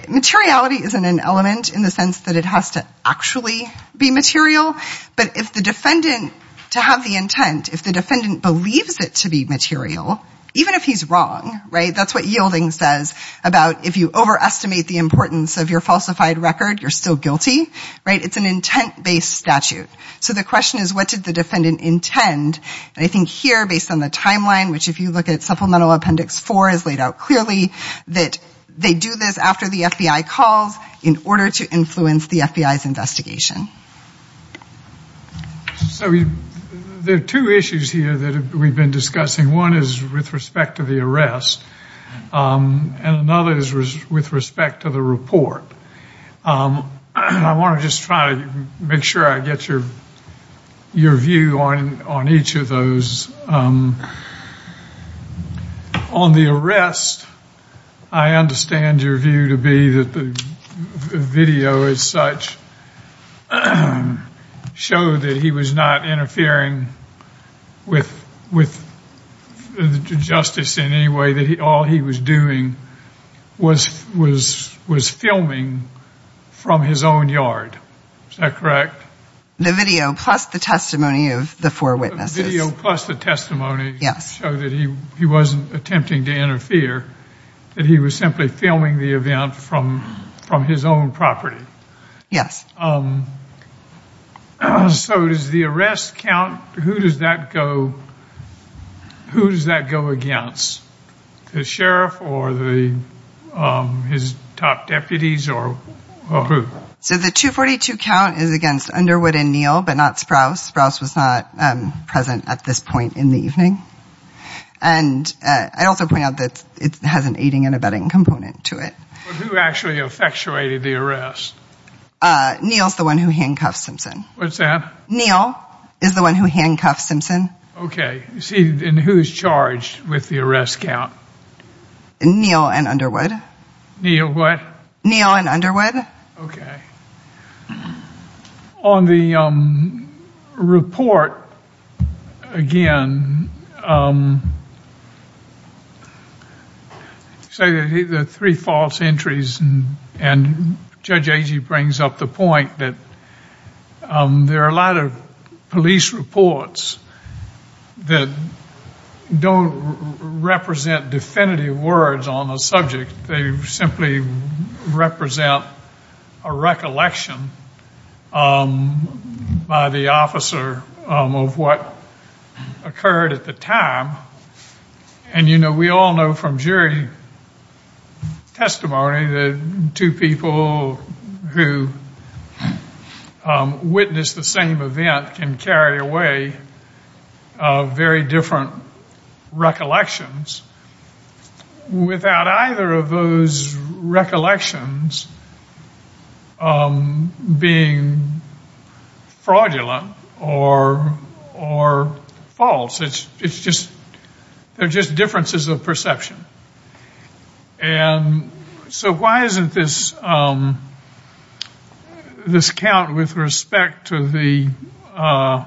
materiality isn't an element in the sense that it has to actually be material. But if the defendant, to have the intent, if the defendant believes it to be material, even if he's wrong, right, that's what Yielding says about if you overestimate the importance of your falsified record, you're still guilty, right? It's an intent-based statute. So the question is, what did the defendant intend? And I think here, based on the timeline, which if you look at Supplemental Appendix 4 is laid out clearly, that they do this after the FBI calls in order to influence the FBI's investigation. So there are two issues here that we've been discussing. One is with respect to the arrest, um, and another is with respect to the report. Um, I want to just try to make sure I get your your view on on each of those. Um, on the arrest, I understand your view to be that the video as such showed that he was not interfering with with justice in any way, that all he was doing was was was filming from his own yard. Is that correct? The video plus the testimony of the four witnesses. The video plus the testimony showed that he he wasn't attempting to interfere, that he was simply filming the event from from his own property. Yes. Um, So does the arrest count? Who does that go who does that go against? The sheriff or the um his top deputies or who? So the 242 count is against Underwood and Neal, but not Sprouse. Sprouse was not present at this point in the evening. And I'd also point out that it has an aiding and abetting component to it. But who actually effectuated the arrest? Uh, Neal's the one who handcuffed Simpson. What's that? Neal is the one who handcuffed Simpson. Okay. See and who is charged with the arrest count? Neal and Underwood. Neal what? Neal and Underwood. Okay. On the um, report, again, um, say that the three false entries, and Judge Agee brings up the point that um, there are a lot of police reports that don't represent definitive words on the subject. They simply represent a recollection um, by the officer um, of what occurred at the time. And, you know, we all know from jury testimony that two people who um, witnessed the same event can carry away uh, very different recollections. Without either of those recollections um, being fraudulent or or false, It's it's just they're just differences of perception. And so why isn't this um this count with respect to the uh,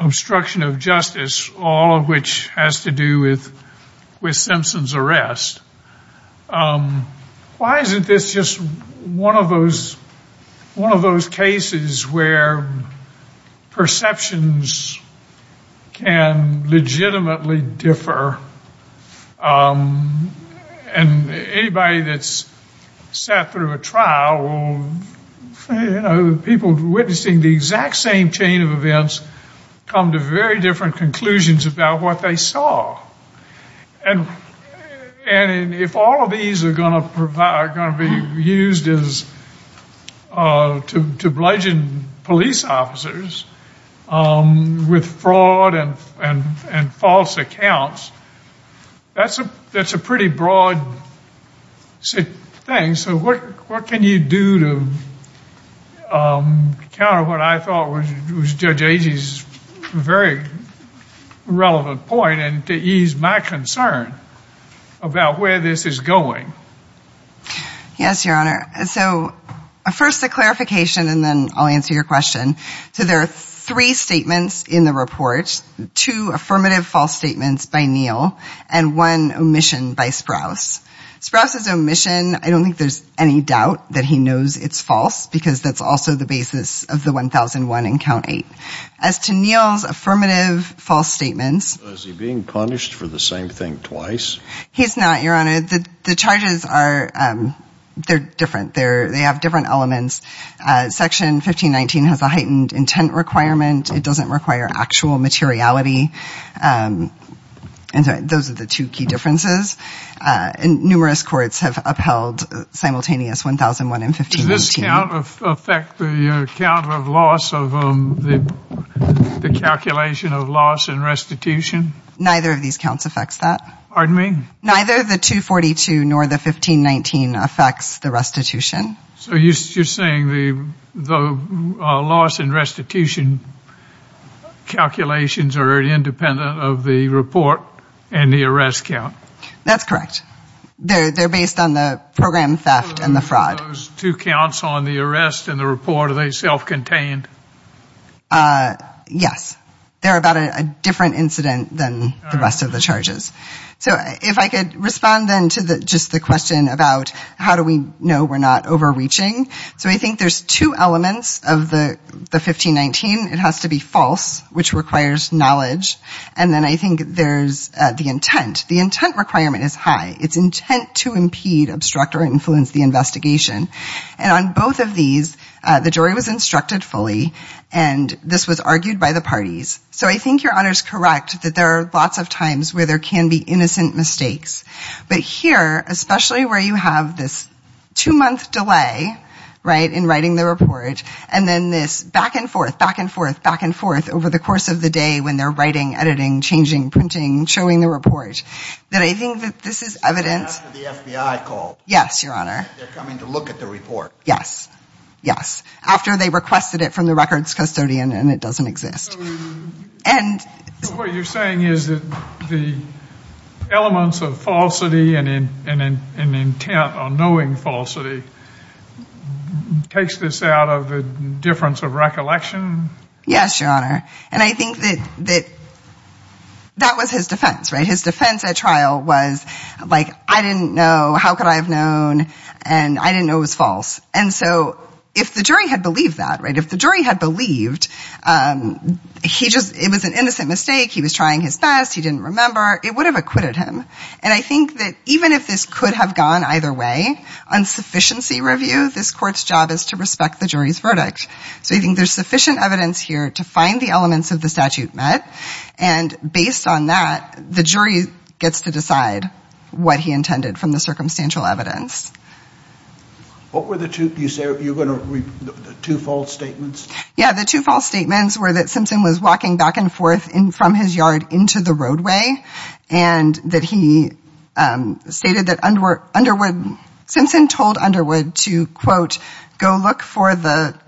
obstruction of justice, all of which has to do with with Simpson's arrest, um, why isn't this just one of those one of those cases where perceptions can legitimately differ? Um, And anybody that's sat through a trial will, you know, people witnessing the exact same chain of events come to very different conclusions about what they saw. And and if all of these are going to be used as uh to to bludgeon police officers with fraud and and and false accounts, that's a that's a pretty broad thing. So what what can you do to um, counter what I thought was Judge Agee's very relevant point and to ease my concern about where this is going? Yes, Your Honor. So uh, first a clarification and then I'll answer your question. So there are three statements in the report, two affirmative false statements by Neal and one omission by Sprouse. Sprouse's omission, I don't think there's any doubt that he knows it's false because that's also the basis of the 1001 in count eight. As to Neal's affirmative false statements. Is he being punished for the same thing twice? He's not, Your Honor. The charges are, um, they're different. They have different elements. Uh, Section 1519 has a heightened intent requirement. It doesn't require actual materiality. Um, and so those are the two key differences. Uh, and numerous courts have upheld uh, simultaneous 1001 and 1519. Does this count affect the count of loss of um the the calculation of loss and restitution? Neither of these counts affects that. Pardon me? Neither the 242 nor the 1519 affects the restitution. So you're saying the loss and restitution calculations are independent of the report and the arrest count? That's correct. They're based on the program theft and the fraud. Those two counts on the arrest and the report, are they self-contained? Uh yes. They're about a different incident than the rest of the charges. So if I could respond then to just the question about how do we know we're not overreaching. So I think there's two elements of the 1519. It has to be false, which requires knowledge. And then I think there's uh, the intent. The intent requirement is high. It's intent to impede, obstruct, or influence the investigation. And on both of these, Uh, the jury was instructed fully. And this was argued by the parties. So I think Your Honor is correct that there are lots of times where there can be innocent mistakes. But here, especially where you have this two-month delay, right, in writing the report, and then this back and forth, back and forth, back and forth over the course of the day when they're writing, editing, changing, printing, showing the report, that I think that this is evidence. After the FBI called. Yes, Your Honor. They're coming to look at the report. Yes. Yes. After they requested it from the records custodian and it doesn't exist. And what you're saying is that the elements of falsity and intent on knowing falsity takes this out of the difference of recollection? Yes, Your Honor. And I think that that was his defense, right? His defense at trial was like, I didn't know, how could I have known, and I didn't know it was false. And so if the jury had believed that, right, if the jury had believed um, he just, it was an innocent mistake, he was trying his best, he didn't remember, it would have acquitted him. And I think that even if this could have gone either way, on sufficiency review, this court's job is to respect the jury's verdict. So I think there's sufficient evidence here to find the elements of the statute met. And based on that, the jury gets to decide what he intended from the circumstantial evidence. What were the two, you say you're going to the two false statements? Yeah, the two false statements were that Simpson was walking back and forth in from his yard into the roadway and that he um, stated that Underwood, Simpson told Underwood to, quote, go look for the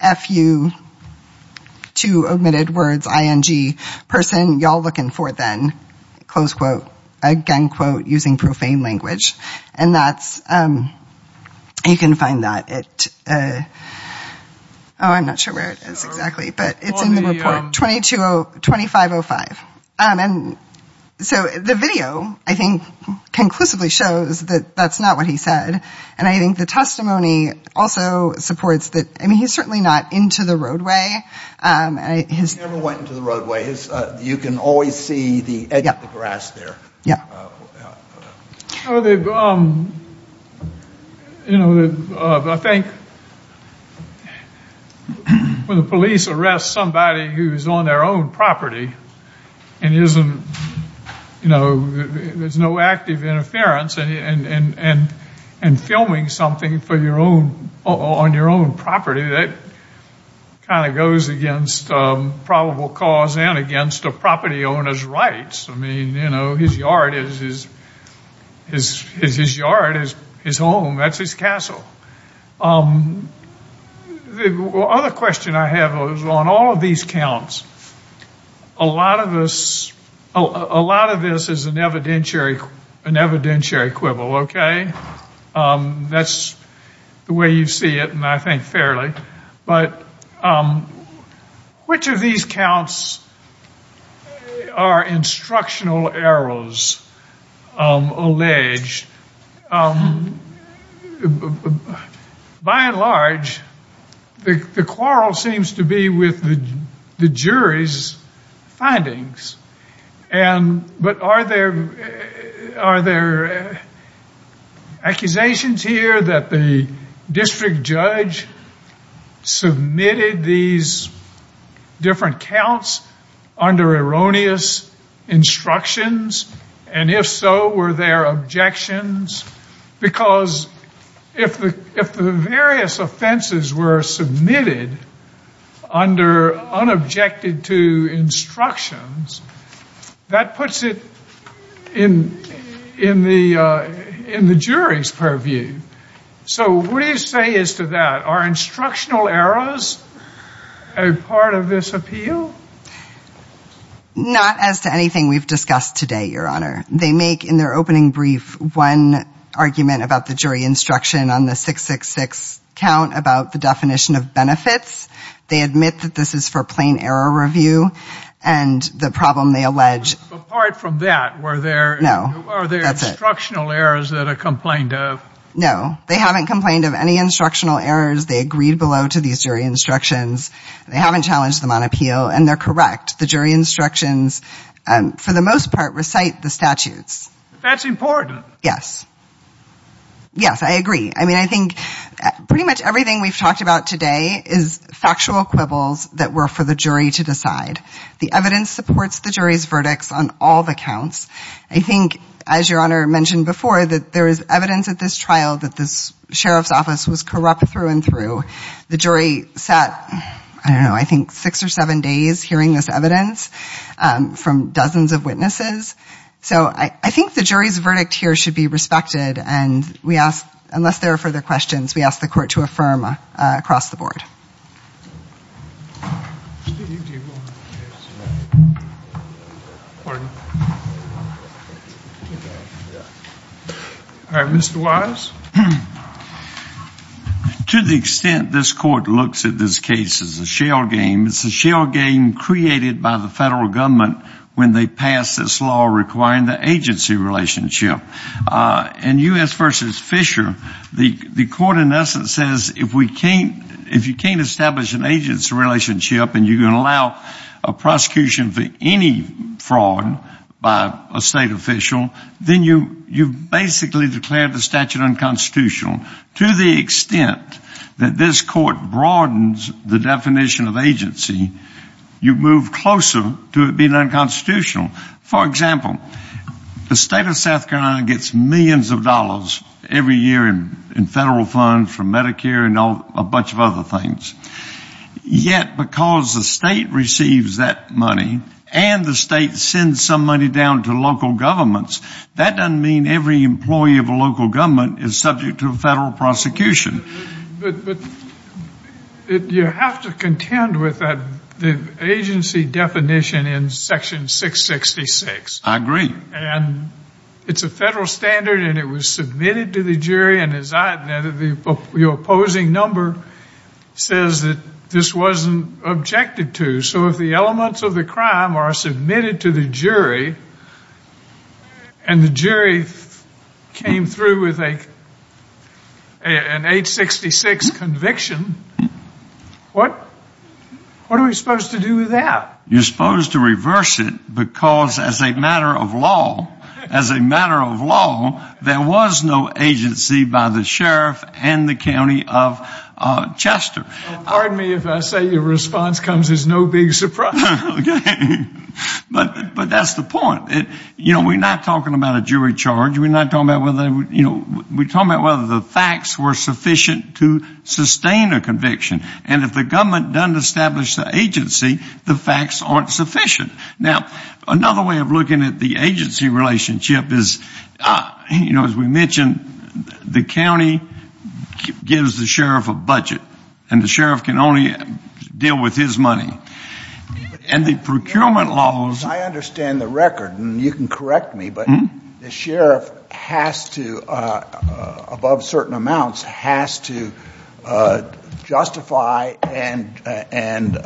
F-U, two omitted words, I-N-G, person y'all looking for then, close quote, again, quote, using profane language. And that's, um, you can find that at, uh, oh, I'm not sure where it is exactly, but it's in the report, 2505. Um, and so the video, I think, conclusively shows that that's not what he said. And I think the testimony also supports that, I mean, he's certainly not into the roadway. Um, he never went into the roadway. His uh, you can always see the edge of the grass there. Yeah. Uh, You know, uh, I think when the police arrest somebody who's on their own property and isn't, you know, there's no active interference and and and and filming something for your own, on your own property, that kind of goes against probable cause and against a property owner's rights. I mean, you know, his yard is his his his his yard is, his home. That's his castle. Um, the other question I have is on all of these counts, a lot of this is an evidentiary an evidentiary quibble, okay? Um, that's the way you see it, and I think fairly. But um, which of these counts are instructional errors alleged? Um, by and large, the quarrel seems to be with the jury's findings. And but are there are there accusations here that the district judge submitted these different counts under erroneous instructions? And if so, were there objections? Because if the if the various offenses were submitted under unobjected to instructions, that puts it in in the uh in the jury's purview. So what do you say as to that? Are instructional errors a part of this appeal? Not as to anything we've discussed today, Your Honor. They make in their opening brief one argument about the jury instruction on the 666 count about the definition of benefits. They admit that this is for plain error review, and the problem they allege. Apart from that, are there instructional errors that are complained of? No. They haven't complained of any instructional errors. They agreed below to these jury instructions. They haven't challenged them on appeal, and they're correct. The jury instructions, um, for the most part, recite the statutes. That's important. Yes. Yes, I agree. I mean, I think uh, pretty much everything we've talked about today is factual quibbles that were for the jury to decide. The evidence supports the jury's verdicts on all the counts. I think, as Your Honor mentioned before, that there is evidence at this trial that this sheriff's office was corrupt through and through. The jury sat, I don't know, I think six or seven days hearing this evidence um, from dozens of witnesses. So I think the jury's verdict here should be respected, and we ask, unless there are further questions, we ask the court to affirm uh, across the board. Pardon? All right, Mr. Wise. To the extent this court looks at this case as a shell game, it's a shell game created by the federal government when they passed this law requiring the agency relationship. Uh, in U.S. v. Fisher, the court in essence says if we can't if you can't establish an agency relationship and you can allow a prosecution for any fraud by a state official, then you've basically declared the statute unconstitutional. To the extent that this court broadens the definition of agency, you move closer to it being unconstitutional. For example, the state of South Carolina gets millions of dollars every year in federal funds from Medicare and a bunch of other things. Yet because the state receives that money and the state sends some money down to local governments, that doesn't mean every employee of a local government is subject to a federal prosecution. But you have to contend with the agency definition in Section 666. I agree. And it's a federal standard and it was submitted to the jury, and as I the your opposing number says that this wasn't objected to. So if the elements of the crime are submitted to the jury and the jury came through with a, an 866 conviction, what are we supposed to do with that? You're supposed to reverse it because as a matter of law, as a matter of law, there was no agency by the sheriff and the county of Uh, Chester. Oh, pardon me if I say your response comes as no big surprise. But but that's the point. You know, we're not talking about a jury charge. We're not talking about whether you know, we're talking about whether the facts were sufficient to sustain a conviction. And if the government doesn't establish the agency, the facts aren't sufficient. Now, another way of looking at the agency relationship is, uh, you know, as we mentioned, the county gives the sheriff a budget, and the sheriff can only deal with his money. And the procurement laws... I understand the record, and you can correct me, but the sheriff has to, uh uh above certain amounts, has to justify and uh, uh,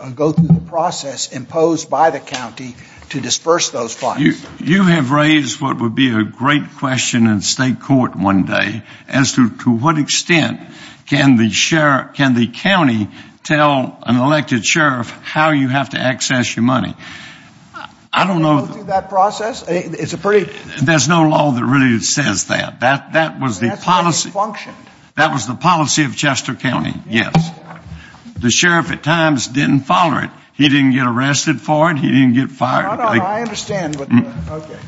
uh, go through the process imposed by the county to disperse those funds. You have raised what would be a great question in state court one day as to to what extent can the sheriff can the county tell an elected sheriff how you have to access your money. I don't know... Go through that process? It's a pretty... There's no law that really says that. That that was the policy... That's the way it functioned. That was the policy of Chester County, yes. The sheriff at times didn't follow it. He didn't get arrested for it. He didn't get fired. I understand, but uh, okay.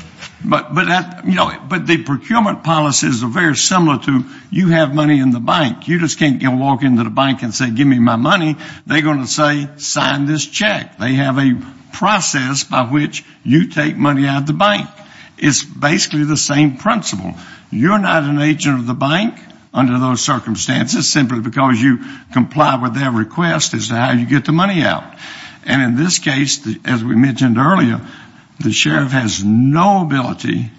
But the procurement policies are very similar to you have money in the bank. You just can't walk into the bank and say, give me my money. They're going to say, sign this check. They have a process by which you take money out of the bank. It's basically the same principle. You're not an agent of the bank under those circumstances simply because you comply with their request as to how you get the money out. And in this case, as we mentioned earlier, the sheriff has no ability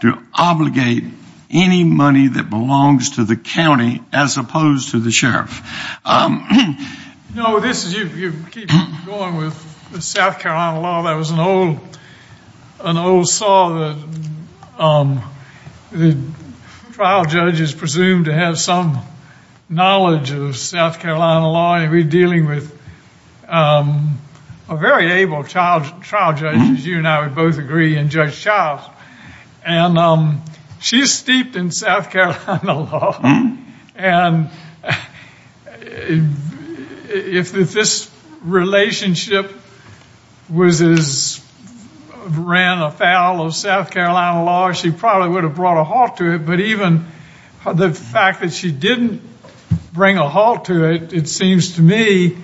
to obligate any money that belongs to the county as opposed to the sheriff. Um, no, this is... You keep going with the South Carolina law. That was an old an old saw that um, trial judges presumed to have some knowledge of South Carolina law. And we're dealing with um, a very able trial judge, as you and I would both agree, in Judge Childs. And um, she's steeped in South Carolina law. And if this relationship ran afoul of South Carolina law, she probably would have brought a halt to it. But even the fact that she didn't bring a halt to it, it seems to me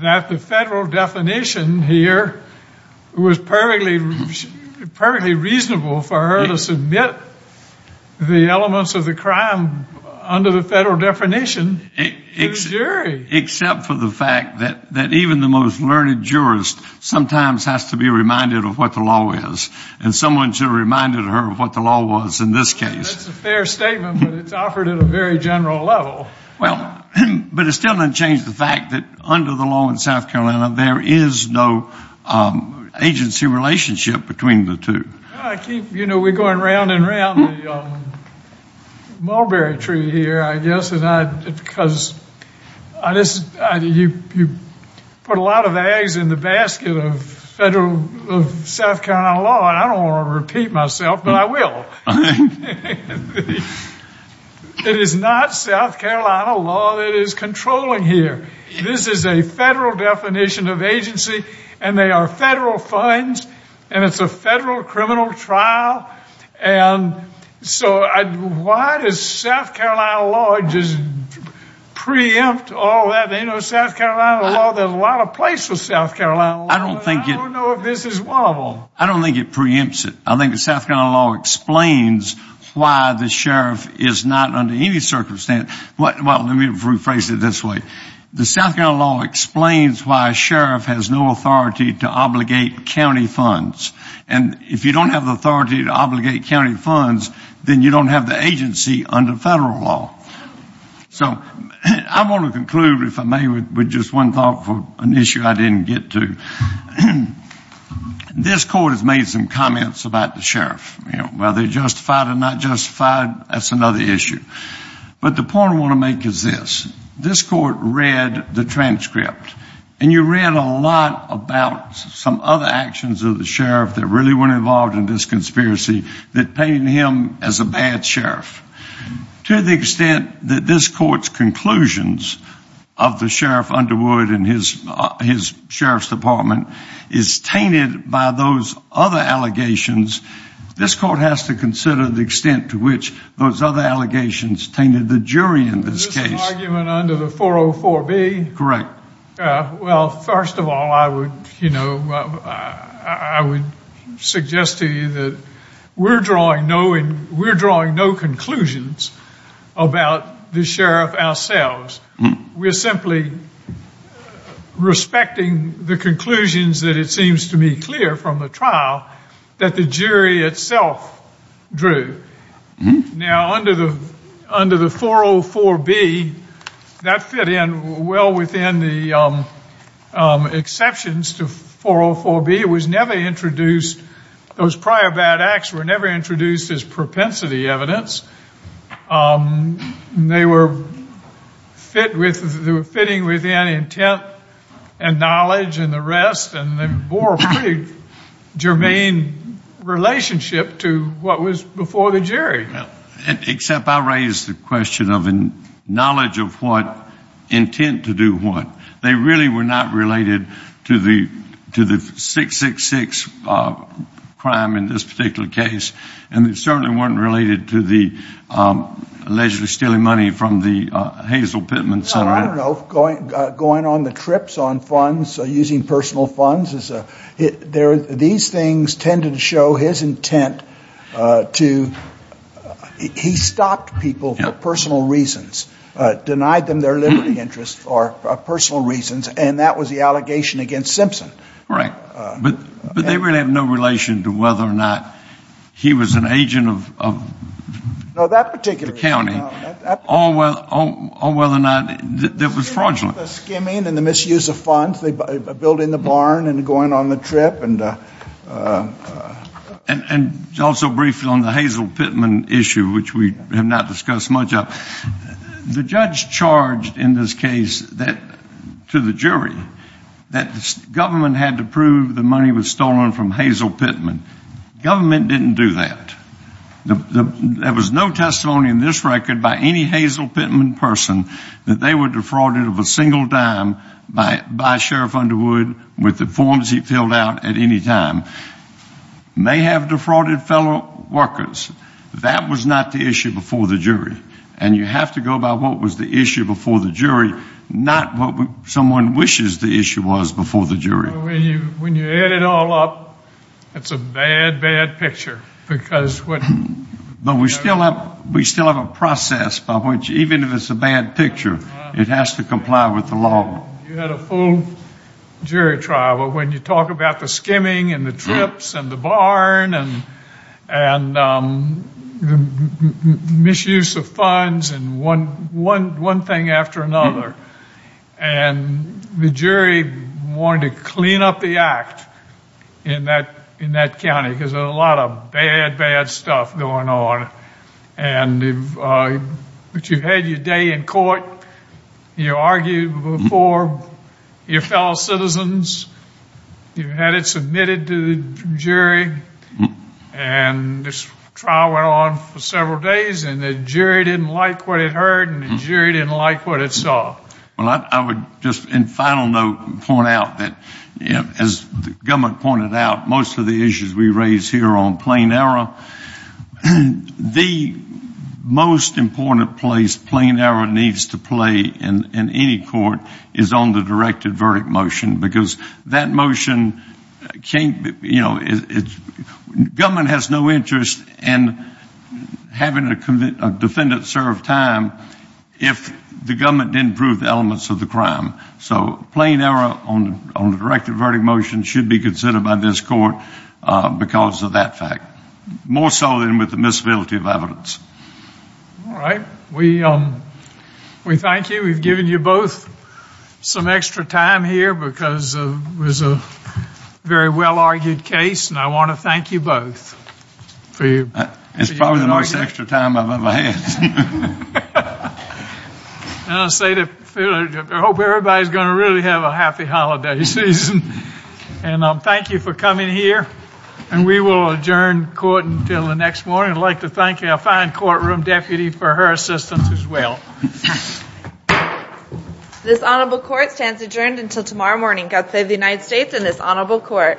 that the federal definition here was perfectly, perfectly reasonable for her to submit the elements of the crime under the federal definition to the jury. Except for the fact that even the most learned jurist sometimes has to be reminded of what the law is. And someone should have reminded her of what the law was in this case. That's a fair statement, but it's offered at a very general level. Well, but it still doesn't change the fact that under the law in South Carolina, there is no um, agency relationship between the two. I keep, you know, we're going round and round the um, mulberry tree here, I guess, and I because I this I you put a lot of eggs in the basket of federal of South Carolina law. And I don't want to repeat myself, but I will. It is not South Carolina law that is controlling here. This is a federal definition of agency, and they are federal funds, and it's a federal criminal trial. And so why does South Carolina law just preempt all that? You know, South Carolina law, there's a lot of place for South Carolina law. I don't think it... I don't know if this is one of them. I don't think it preempts it. I think the South Carolina law explains why the sheriff is not under any circumstance. Well, let me rephrase it this way. The South Carolina law explains why a sheriff has no authority to obligate county funds. And if you don't have the authority to obligate county funds, then you don't have the agency under federal law. So I want to conclude, if I may, with just one thought for an issue I didn't get to. This court has made some comments about the sheriff. Whether justified or not justified, that's another issue. But the point I want to make is this. This court read the transcript, and you read a lot about some other actions of the sheriff that really weren't involved in this conspiracy that painted him as a bad sheriff. To the extent that this court's conclusions of the Sheriff Underwood and his uh, his sheriff's department is tainted by those other allegations, this court has to consider the extent to which those other allegations tainted the jury in this case. Is this an argument under the 404B? Correct. Uh, well, first of all, I would you know, I would suggest to you that we're drawing no we're drawing no conclusions about the sheriff ourselves. Hmm. We're simply respecting the conclusions that it seems to me clear from the trial that the jury itself drew. Hmm. Now, under the 404B, that fit in well within the exceptions to 404B. It was never introduced, those prior bad acts were never introduced as propensity evidence. Um they were fit with they were fitting within intent and knowledge and the rest, and they bore a pretty germane relationship to what was before the jury. Except I raised the question of knowledge of what, intent to do what. They really were not related to the 666 uh, crime in this particular case, and they certainly weren't related to the um, allegedly stealing money from the uh, Hazel Pittman Center. I don't know, going uh, going on the trips on funds, using personal funds, is a these things tended to show his intent to, he stopped people for personal reasons, Uh, denied them their liberty interest for uh, personal reasons, and that was the allegation against Simpson. Right, uh, but but they really have no relation to whether or not he was an agent of of the county, or whether or not it was fraudulent. The skimming and the misuse of funds, they building the barn and going on the trip. And also briefly on the Hazel Pittman issue, which we have not discussed much of, the judge charged in this case that to the jury that the government had to prove the money was stolen from Hazel Pittman. Government didn't do that. There was no testimony in this record by any Hazel Pittman person that they were defrauded of a single dime by Sheriff Underwood with the forms he filled out at any time. May have defrauded fellow workers. That was not the issue before the jury, and you have to go by what was the issue before the jury, not what someone wishes the issue was before the jury. When you add it all up, it's a bad, bad picture. But we still have we still have a process by which, even if it's a bad picture, it has to comply with the law. You had a full jury trial, but when you talk about the skimming and the trips and the barn and and um, misuse of funds and one thing after another, and the jury wanted to clean up the act in that in that county because there was a lot of bad, bad stuff going on. And if uh, but you've had your day in court. You argued before your fellow citizens. you've had it submitted to the jury, and this trial went on for several days, and the jury didn't like what it heard, and the hmm. jury didn't like what it saw. Well, I would just, in final note, point out that, as the government pointed out, most of the issues we raise here are on plain error. The most important place plain error needs to play in any court is on the directed verdict motion because that motion can't, you know, government has no interest in having a defendant serve time if the government didn't prove the elements of the crime. So plain error on the directed verdict motion should be considered by this court because of that fact, more so than with the admissibility of evidence. All right. We um we thank you. We've given you both some extra time here because it was a very well-argued case, and I want to thank you both. Uh, it's probably the most extra time I've ever had. And I say to Phil, I hope everybody's going to really have a happy holiday season, and um, thank you for coming here, and we will adjourn court until the next morning. I'd like to thank our fine courtroom deputy for her assistance as well. This honorable court stands adjourned until tomorrow morning. God save the United States and this honorable court.